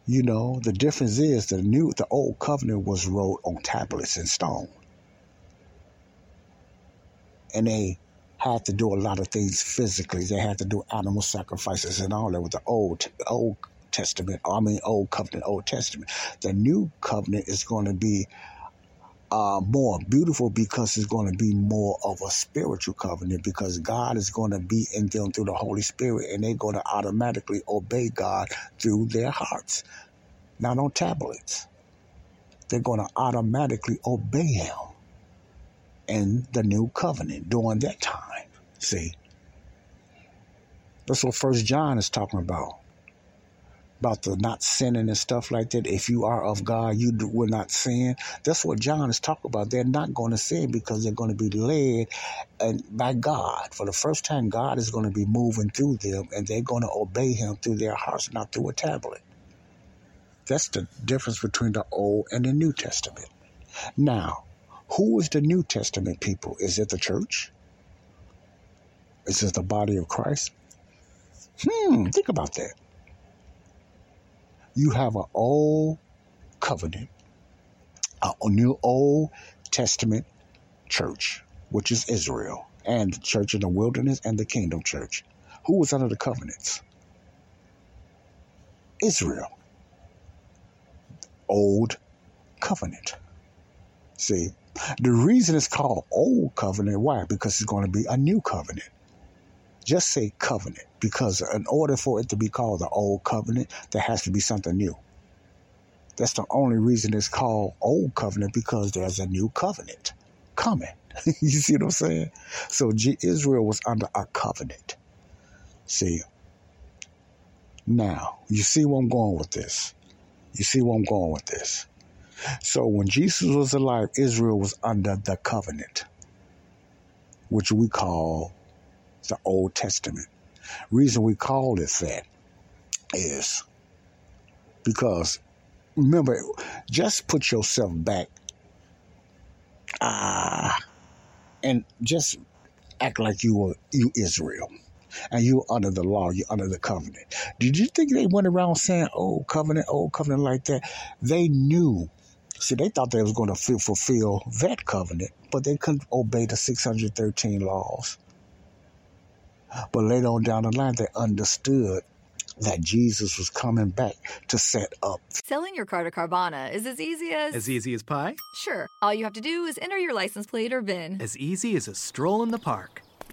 you know, the difference is the new, the old covenant was wrote on tablets and stone. And they had to do a lot of things physically. They had to do animal sacrifices and all that with the old, old Testament, I mean, Old Covenant, Old Testament. The New Covenant is going to be uh, more beautiful because it's going to be more of a spiritual covenant because God is going to be in them through the Holy Spirit and they're going to automatically obey God through their hearts, not on tablets. They're going to automatically obey Him in the new covenant during that time. See? That's what First John is talking about about the not sinning and stuff like that. If you are of God, you do, will not sin. That's what John is talking about. They're not going to sin because they're going to be led and by God. For the first time, God is going to be moving through them, and they're going to obey Him through their hearts, not through a tablet. That's the difference between the Old and the New Testament. Now, who is the New Testament people? Is it the church? Is it the body of Christ? Hmm, think about that you have an old covenant, a new Old Testament church, which is Israel, and the church in the wilderness and the kingdom church. Who was under the covenants? Israel. Old covenant. See, the reason it's called Old Covenant, why? Because it's going to be a new covenant. Just say covenant, because in order for it to be called the old covenant, there has to be something new. That's the only reason it's called old covenant because there's a new covenant coming. [LAUGHS] you see what I'm saying? So Israel was under a covenant. See, now you see where I'm going with this. You see where I'm going with this. So when Jesus was alive, Israel was under the covenant, which we call the Old Testament. Reason we call it that is because remember, just put yourself back ah uh, and just act like you were you Israel. And you under the law, you under the covenant. Did you think they went around saying, "Oh, covenant, oh, covenant" like that? They knew See, they thought they was going to fulfill that covenant, but they couldn't obey the 613 laws. But later on down the line, they understood that Jesus was coming back to set up. Selling your car to Carvana is as easy as. As easy as pie? Sure. All you have to do is enter your license plate or VIN. As easy as a stroll in the park.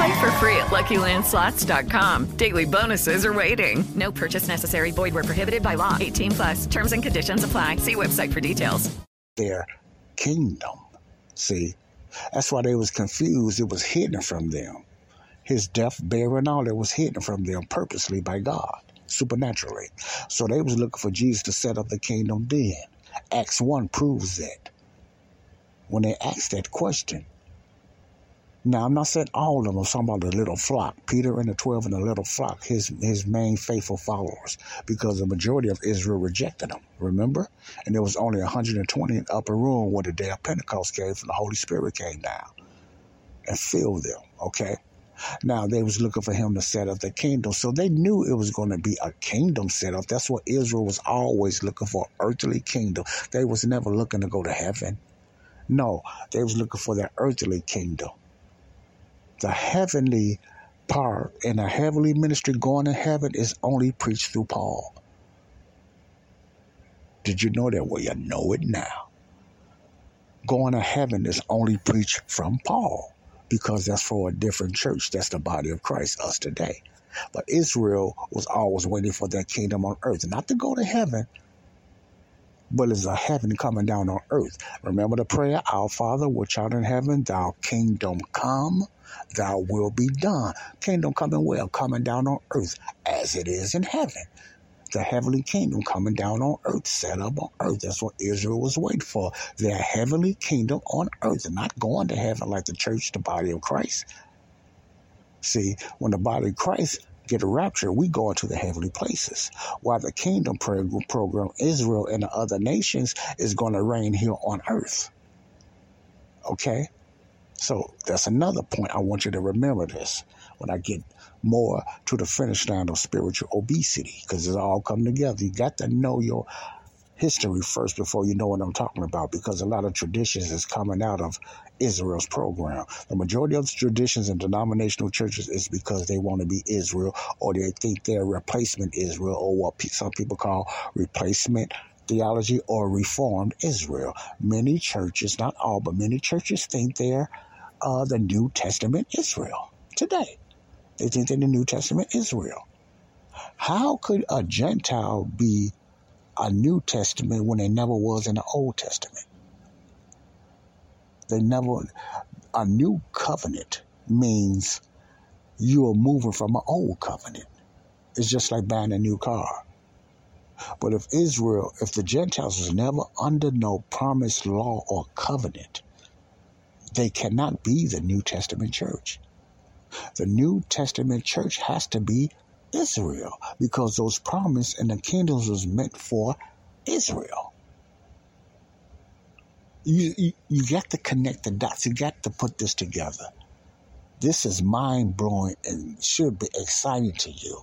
Play for free at LuckyLandSlots.com. Daily bonuses are waiting. No purchase necessary. Void where prohibited by law. 18 plus. Terms and conditions apply. See website for details. Their kingdom. See, that's why they was confused. It was hidden from them. His death, burial, and all that was hidden from them purposely by God, supernaturally. So they was looking for Jesus to set up the kingdom then. Acts 1 proves that. When they asked that question, now, I'm not saying all of them. I'm talking about the little flock. Peter and the 12 and the little flock, his, his main faithful followers, because the majority of Israel rejected him, remember? And there was only 120 in upper room when the day of Pentecost came from the Holy Spirit came down and filled them, okay? Now, they was looking for him to set up the kingdom. So they knew it was going to be a kingdom set up. That's what Israel was always looking for, earthly kingdom. They was never looking to go to heaven. No, they was looking for that earthly kingdom the heavenly part and the heavenly ministry going to heaven is only preached through Paul. Did you know that? Well, you know it now. Going to heaven is only preached from Paul because that's for a different church. That's the body of Christ, us today. But Israel was always waiting for that kingdom on earth, not to go to heaven, but it's a heaven coming down on earth. Remember the prayer, Our Father, which art in heaven, thy kingdom come, thy will be done. Kingdom coming well, coming down on earth as it is in heaven. The heavenly kingdom coming down on earth, set up on earth. That's what Israel was waiting for. Their heavenly kingdom on earth, not going to heaven like the church, the body of Christ. See, when the body of Christ get a rapture, we go into the heavenly places. While the kingdom program, Israel and the other nations is going to reign here on earth. Okay? So that's another point. I want you to remember this when I get more to the finish line of spiritual obesity, because it's all come together. You got to know your history first before you know what I'm talking about, because a lot of traditions is coming out of Israel's program. The majority of the traditions in denominational churches is because they want to be Israel, or they think they're replacement Israel, or what some people call replacement theology or reformed Israel. Many churches, not all, but many churches think they're uh, the New Testament Israel today. They think they're the New Testament Israel. How could a Gentile be a New Testament when they never was in the Old Testament? They never, a new covenant means you are moving from an old covenant. It's just like buying a new car. But if Israel, if the Gentiles was never under no promised law or covenant, they cannot be the New Testament church. The New Testament church has to be Israel because those promises and the kingdoms was meant for Israel. You, you, you got to connect the dots. You got to put this together. This is mind blowing and should be exciting to you.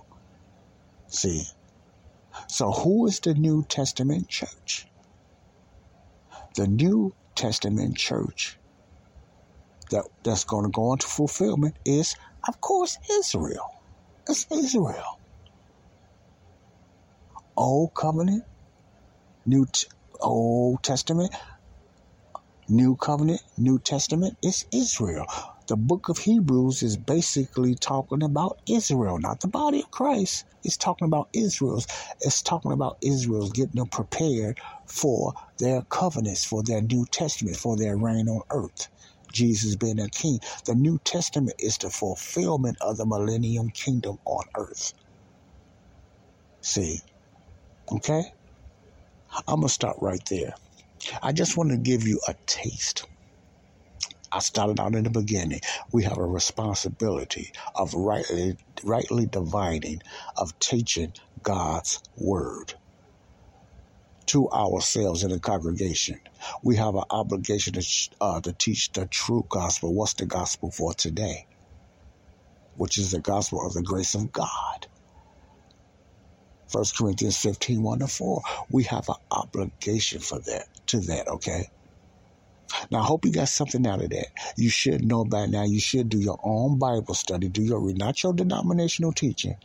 See? So, who is the New Testament church? The New Testament church that, that's going to go into fulfillment is, of course, Israel. It's Israel. Old Covenant, New T- Old Testament, New Covenant, New Testament. It's Israel. The book of Hebrews is basically talking about Israel, not the body of Christ. It's talking about Israel's. It's talking about Israel's getting them prepared for their covenants, for their New Testament, for their reign on earth. Jesus being a king. The New Testament is the fulfillment of the millennium kingdom on earth. See? Okay? I'm going to stop right there. I just want to give you a taste. I started out in the beginning. We have a responsibility of rightly, rightly dividing, of teaching God's word to ourselves in the congregation. We have an obligation to, uh, to teach the true gospel. What's the gospel for today? Which is the gospel of the grace of God. 1 Corinthians 15, 1 to 4. We have an obligation for that, to that, okay? Now, I hope you got something out of that. You should know by now. You should do your own Bible study. Do your, not your denominational teaching,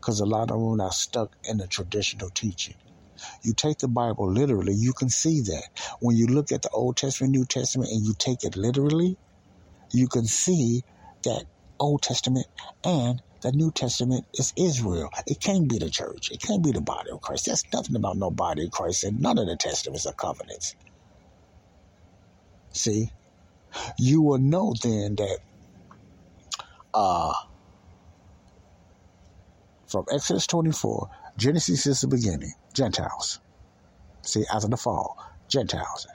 because a lot of them are stuck in the traditional teaching. You take the Bible literally, you can see that. When you look at the Old Testament, New Testament, and you take it literally, you can see that Old Testament and the New Testament is Israel. It can't be the church. It can't be the body of Christ. There's nothing about no body of Christ in none of the testaments or covenants. See? You will know then that uh, from Exodus 24, Genesis is the beginning, Gentiles. See, after the fall, Gentiles.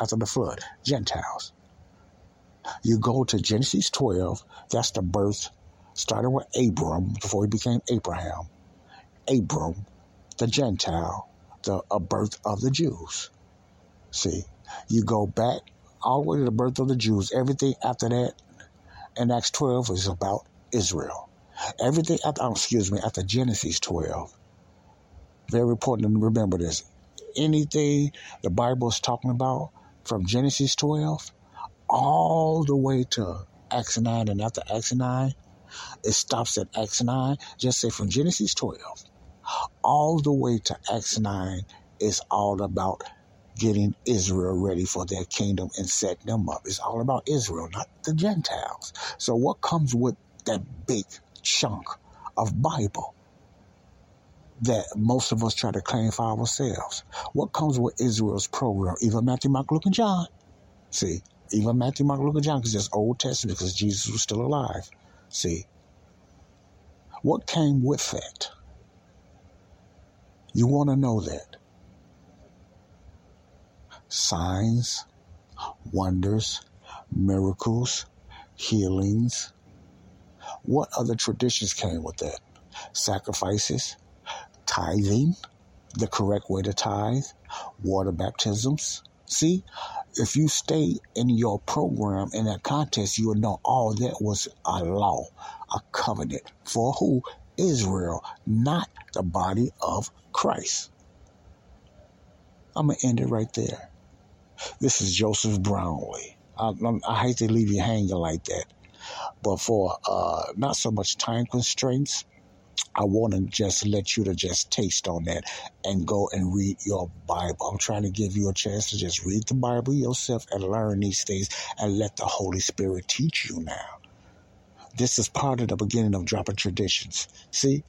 After the flood, Gentiles. You go to Genesis 12, that's the birth, starting with Abram before he became Abraham. Abram, the Gentile, the birth of the Jews. See, you go back all the way to the birth of the Jews. Everything after that in Acts 12 is about Israel. Everything after, oh, excuse me, after Genesis 12. Very important to remember this. Anything the Bible is talking about from Genesis 12 all the way to Acts 9 and after Acts 9, it stops at Acts 9. Just say from Genesis 12 all the way to Acts 9 is all about getting Israel ready for their kingdom and setting them up. It's all about Israel, not the Gentiles. So what comes with that big chunk of Bible that most of us try to claim for ourselves? What comes with Israel's program? Even Matthew, Mark, Luke, and John. See, even Matthew, Mark, Luke, and John, because it's Old Testament, because Jesus was still alive. See, what came with that? You want to know that signs, wonders, miracles, healings. What other traditions came with that? Sacrifices, tithing, the correct way to tithe, water baptisms. See, if you stay in your program in that context, you will know all that was a law, a covenant for who? Israel, not the body of Christ. I'm going to end it right there. This is Joseph Brownlee. I, I, hate to leave you hanging like that, but for uh, not so much time constraints, I want to just let you to just taste on that and go and read your Bible. I'm trying to give you a chance to just read the Bible yourself and learn these things and let the Holy Spirit teach you now. This is part of the beginning of dropping traditions. See,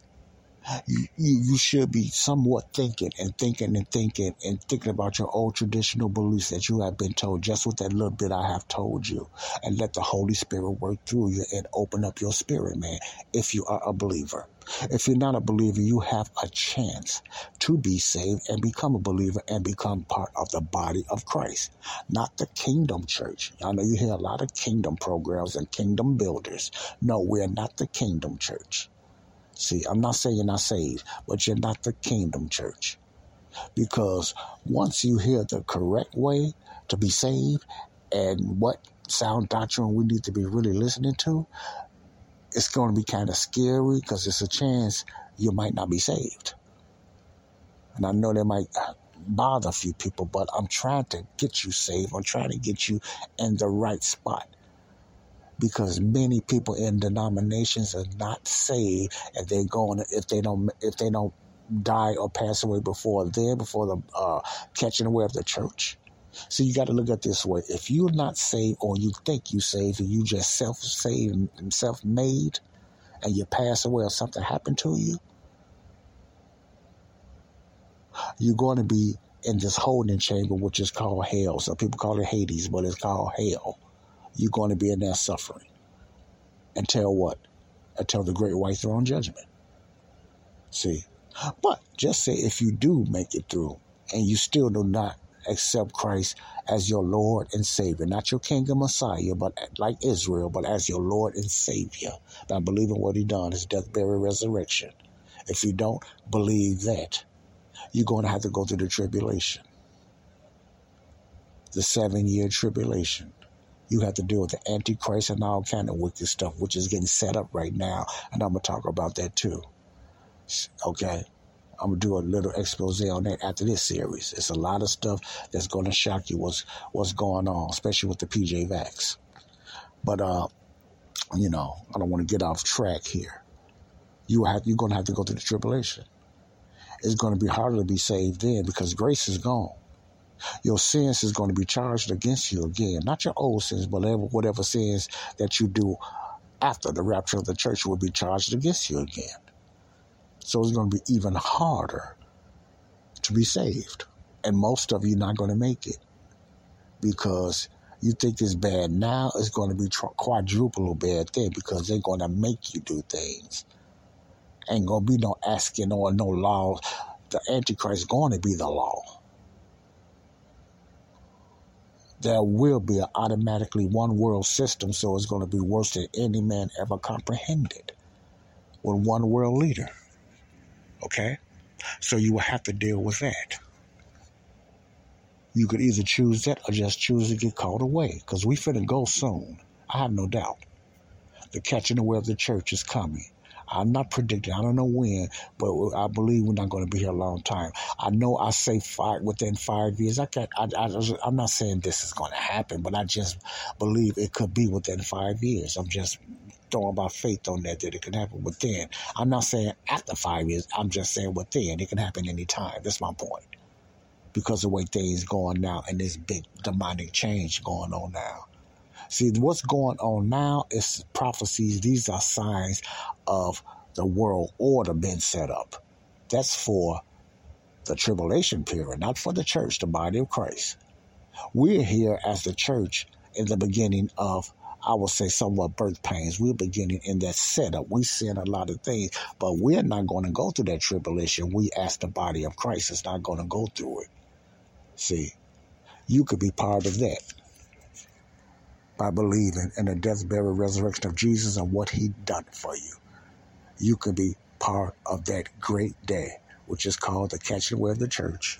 you, you, should be somewhat thinking and thinking and thinking and thinking about your old traditional beliefs that you have been told just with that little bit I have told you and let the Holy Spirit work through you and open up your spirit, man, if you are a believer. If you're not a believer, you have a chance to be saved and become a believer and become part of the body of Christ, not the kingdom church. I know you hear a lot of kingdom programs and kingdom builders. No, we're not the kingdom church. See, I'm not saying you're not saved, but you're not the kingdom church. Because once you hear the correct way to be saved and what sound doctrine we need to be really listening to, it's going to be kind of scary because it's a chance you might not be saved. And I know that might uh, bother a few people, but I'm trying to get you saved. I'm trying to get you in the right spot because many people in denominations are not saved and they're going if they don't if they don't die or pass away before then before the uh, catching away of the church. So you got to look at this way. If you're not saved or you think you saved and you just self-saved and self-made and you pass away or something happened to you you're going to be in this holding chamber which is called hell. Some people call it hades but it's called hell you're going to be in that suffering. Until what? Until the great white throne judgment. See? But just say if you do make it through and you still do not accept Christ as your Lord and Savior, not your King and Messiah, but like Israel, but as your Lord and Savior, by believing what He done, His death, burial, resurrection. If you don't believe that, you're going to have to go through the tribulation, the seven year tribulation you have to deal with the Antichrist and all kind of wicked stuff, which is getting set up right now. And I'm going to talk about that too. Okay. I'm gonna do a little expose on that after this series. It's a lot of stuff that's gonna shock you what's what's going on, especially with the PJ Vax. But uh, you know, I don't want to get off track here. You have you're gonna have to go through the tribulation. It's gonna be harder to be saved then because grace is gone. Your sins is going to be charged against you again. Not your old sins, but whatever, sins that you do after the rapture of the church will be charged against you again. So it's going to be even harder to be saved. And most of you not going to make it because you think it's bad now, it's going to be quadruple bad then because they're going to make you do things. Ain't going to be no asking or no law. The Antichrist is going to be the law there will be an automatically one world system, so it's going to be worse than any man ever comprehended with one world leader. Okay? So you will have to deal with that. You could either choose that or just choose to get called away because we finna go soon. I have no doubt. The catching away of the church is coming. I'm not predicting. I don't know when, but I believe we're not going to be here a long time. I know I say five within five years. I can I, I, I'm not saying this is going to happen, but I just believe it could be within five years. I'm just throwing my faith on that that it can happen within. I'm not saying after five years. I'm just saying within. It can happen anytime. That's my point. Because the way things going now and this big demonic change going on now. See, what's going on now is prophecies. These are signs of the world order being set up. That's for the tribulation period, not for the church, the body of Christ. We're here as the church in the beginning of, I would say, somewhat birth pains. We're beginning in that setup. We're seeing a lot of things, but we're not going to go through that tribulation. We, as the body of Christ, is not going to go through it. See, you could be part of that by believing in the death, burial, resurrection of Jesus and what he done for you. You can be part of that great day, which is called the catching away of the church.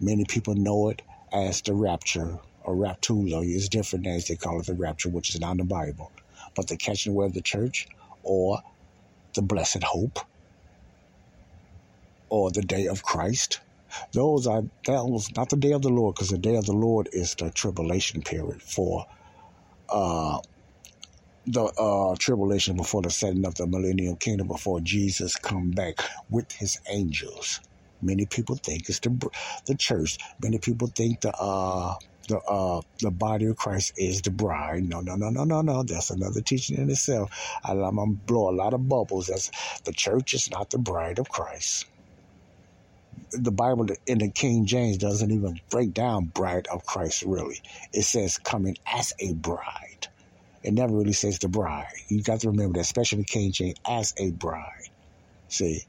Many people know it as the rapture or raptulo. It's different names. They call it the rapture, which is not in the Bible. But the catching away of the church or the blessed hope or the day of Christ those are that was not the day of the Lord, because the day of the Lord is the tribulation period for uh, the uh, tribulation before the setting of the millennial kingdom, before Jesus come back with his angels. Many people think it's the the church. Many people think the uh, the uh, the body of Christ is the bride. No, no, no, no, no, no. That's another teaching in itself. I, I'm gonna blow a lot of bubbles. That's the church is not the bride of Christ the Bible in the King James doesn't even break down bride of Christ really. It says coming as a bride. It never really says the bride. You got to remember that, especially King James, as a bride. See?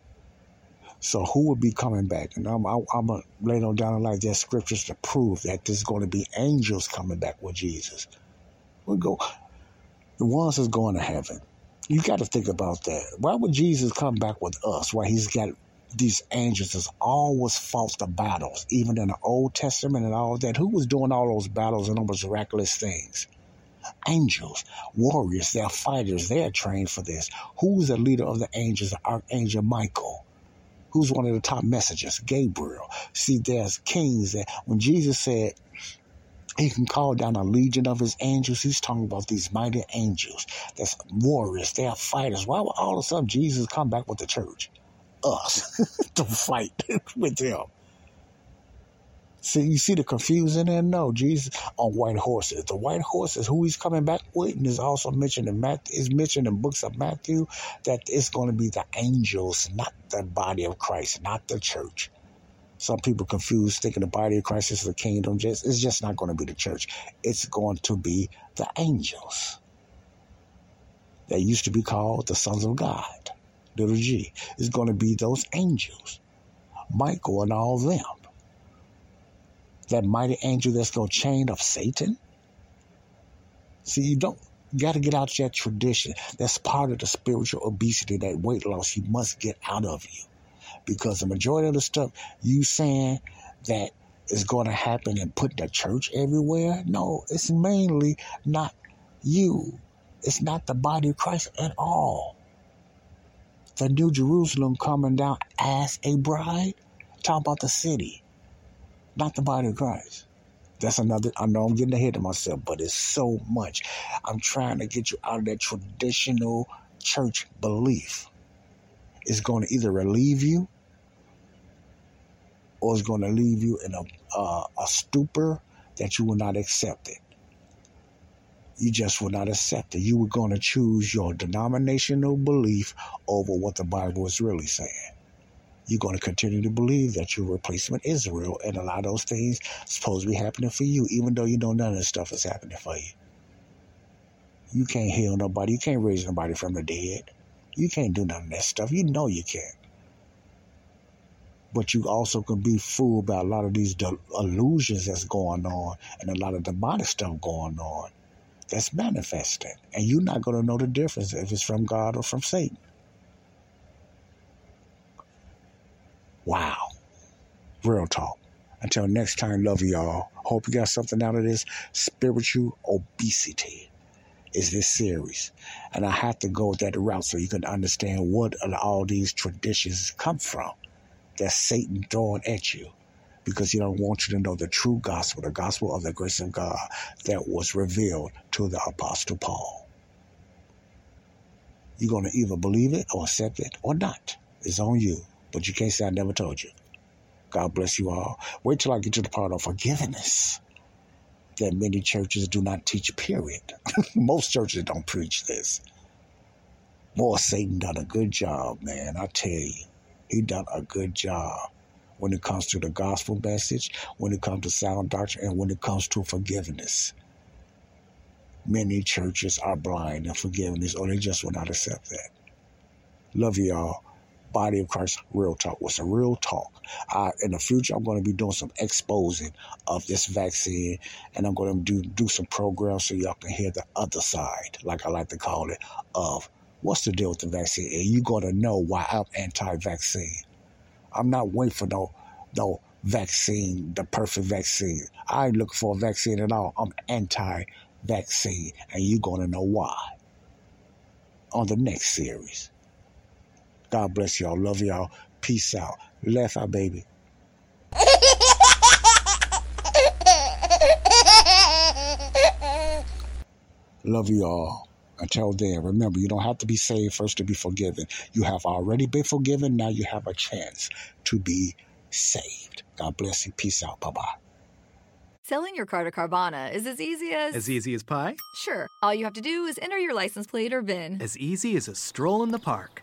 So who would be coming back? And I'm, I'm, to lay on down like there's scriptures to prove that there's going to be angels coming back with Jesus. We go, the ones that's going to heaven. You got to think about that. Why would Jesus come back with us? Why he's got these angels has always fought the battles, even in the Old Testament and all that. Who was doing all those battles and all those miraculous things? Angels, warriors, they're fighters, they're trained for this. Who's the leader of the angels? Archangel Michael. Who's one of the top messengers? Gabriel. See, there's kings that when Jesus said he can call down a legion of his angels. He's talking about these mighty angels. That's warriors. They're fighters. Why would all of a sudden Jesus come back with the church? Us [LAUGHS] to fight [LAUGHS] with him. See, you see the confusion there? No, Jesus on white horses. The white horses, who he's coming back with, and is also mentioned in Matthew, is mentioned in books of Matthew that it's going to be the angels, not the body of Christ, not the church. Some people confuse thinking the body of Christ is the kingdom. Just it's just not going to be the church. It's going to be the angels. They used to be called the sons of God little g, is going to be those angels, Michael and all them. That mighty angel that's going to chain of Satan. See, you don't got to get out that tradition. That's part of the spiritual obesity, that weight loss you must get out of you. Because the majority of the stuff you saying that is going to happen and put the church everywhere, no, it's mainly not you. It's not the body of Christ at all. The New Jerusalem coming down as a bride. Talk about the city, not the body of Christ. That's another. I know I'm getting ahead of myself, but it's so much. I'm trying to get you out of that traditional church belief. It's going to either relieve you or it's going to leave you in a, uh, a stupor that you will not accept it. You just will not accept it. You were going to choose your denominational belief over what the Bible is really saying. You're going to continue to believe that you're replacement Israel, and a lot of those things supposed to be happening for you, even though you know none of this stuff is happening for you. You can't heal nobody. You can't raise nobody from the dead. You can't do none of that stuff. You know you can't. But you also can be fooled by a lot of these illusions that's going on and a lot of demonic stuff going on that's manifesting. And you're not going to know the difference if it's from God or from Satan. Wow. Real talk. Until next time, love y'all. Hope you got something out of this. Spiritual obesity is this series. And I have to go that route so you can understand what all these traditions come from that Satan throwing at you. Because he don't want you to know the true gospel, the gospel of the grace of God that was revealed to the Apostle Paul. You're going to either believe it or accept it or not. It's on you. But you can't say I never told you. God bless you all. Wait till I get to the part of forgiveness that many churches do not teach, period. [LAUGHS] Most churches don't preach this. Boy, Satan done a good job, man. I tell you, he done a good job when it comes to the gospel message, when it comes to sound doctrine, and when it comes to forgiveness. Many churches are blind in forgiveness, or they just will not accept that. Love you all body of Christ real talk. What's a real talk? Uh, in the future, I'm going to be doing some exposing of this vaccine, and I'm going to do do some programs so y'all can hear the other side, like I like to call it, of what's the deal with the vaccine, and you're going to know why I'm anti-vaccine. I'm not waiting for no no vaccine, the perfect vaccine. I ain't looking for a vaccine at all. I'm anti-vaccine, and you're going to know why on the next series. God bless y'all. Love y'all. Peace out. Left our baby. [LAUGHS] Love you all. Until then, remember, you don't have to be saved first to be forgiven. You have already been forgiven. Now you have a chance to be saved. God bless you. Peace out. Bye bye. Selling your car to Carvana is as easy as. As easy as pie? Sure. All you have to do is enter your license plate or VIN. As easy as a stroll in the park.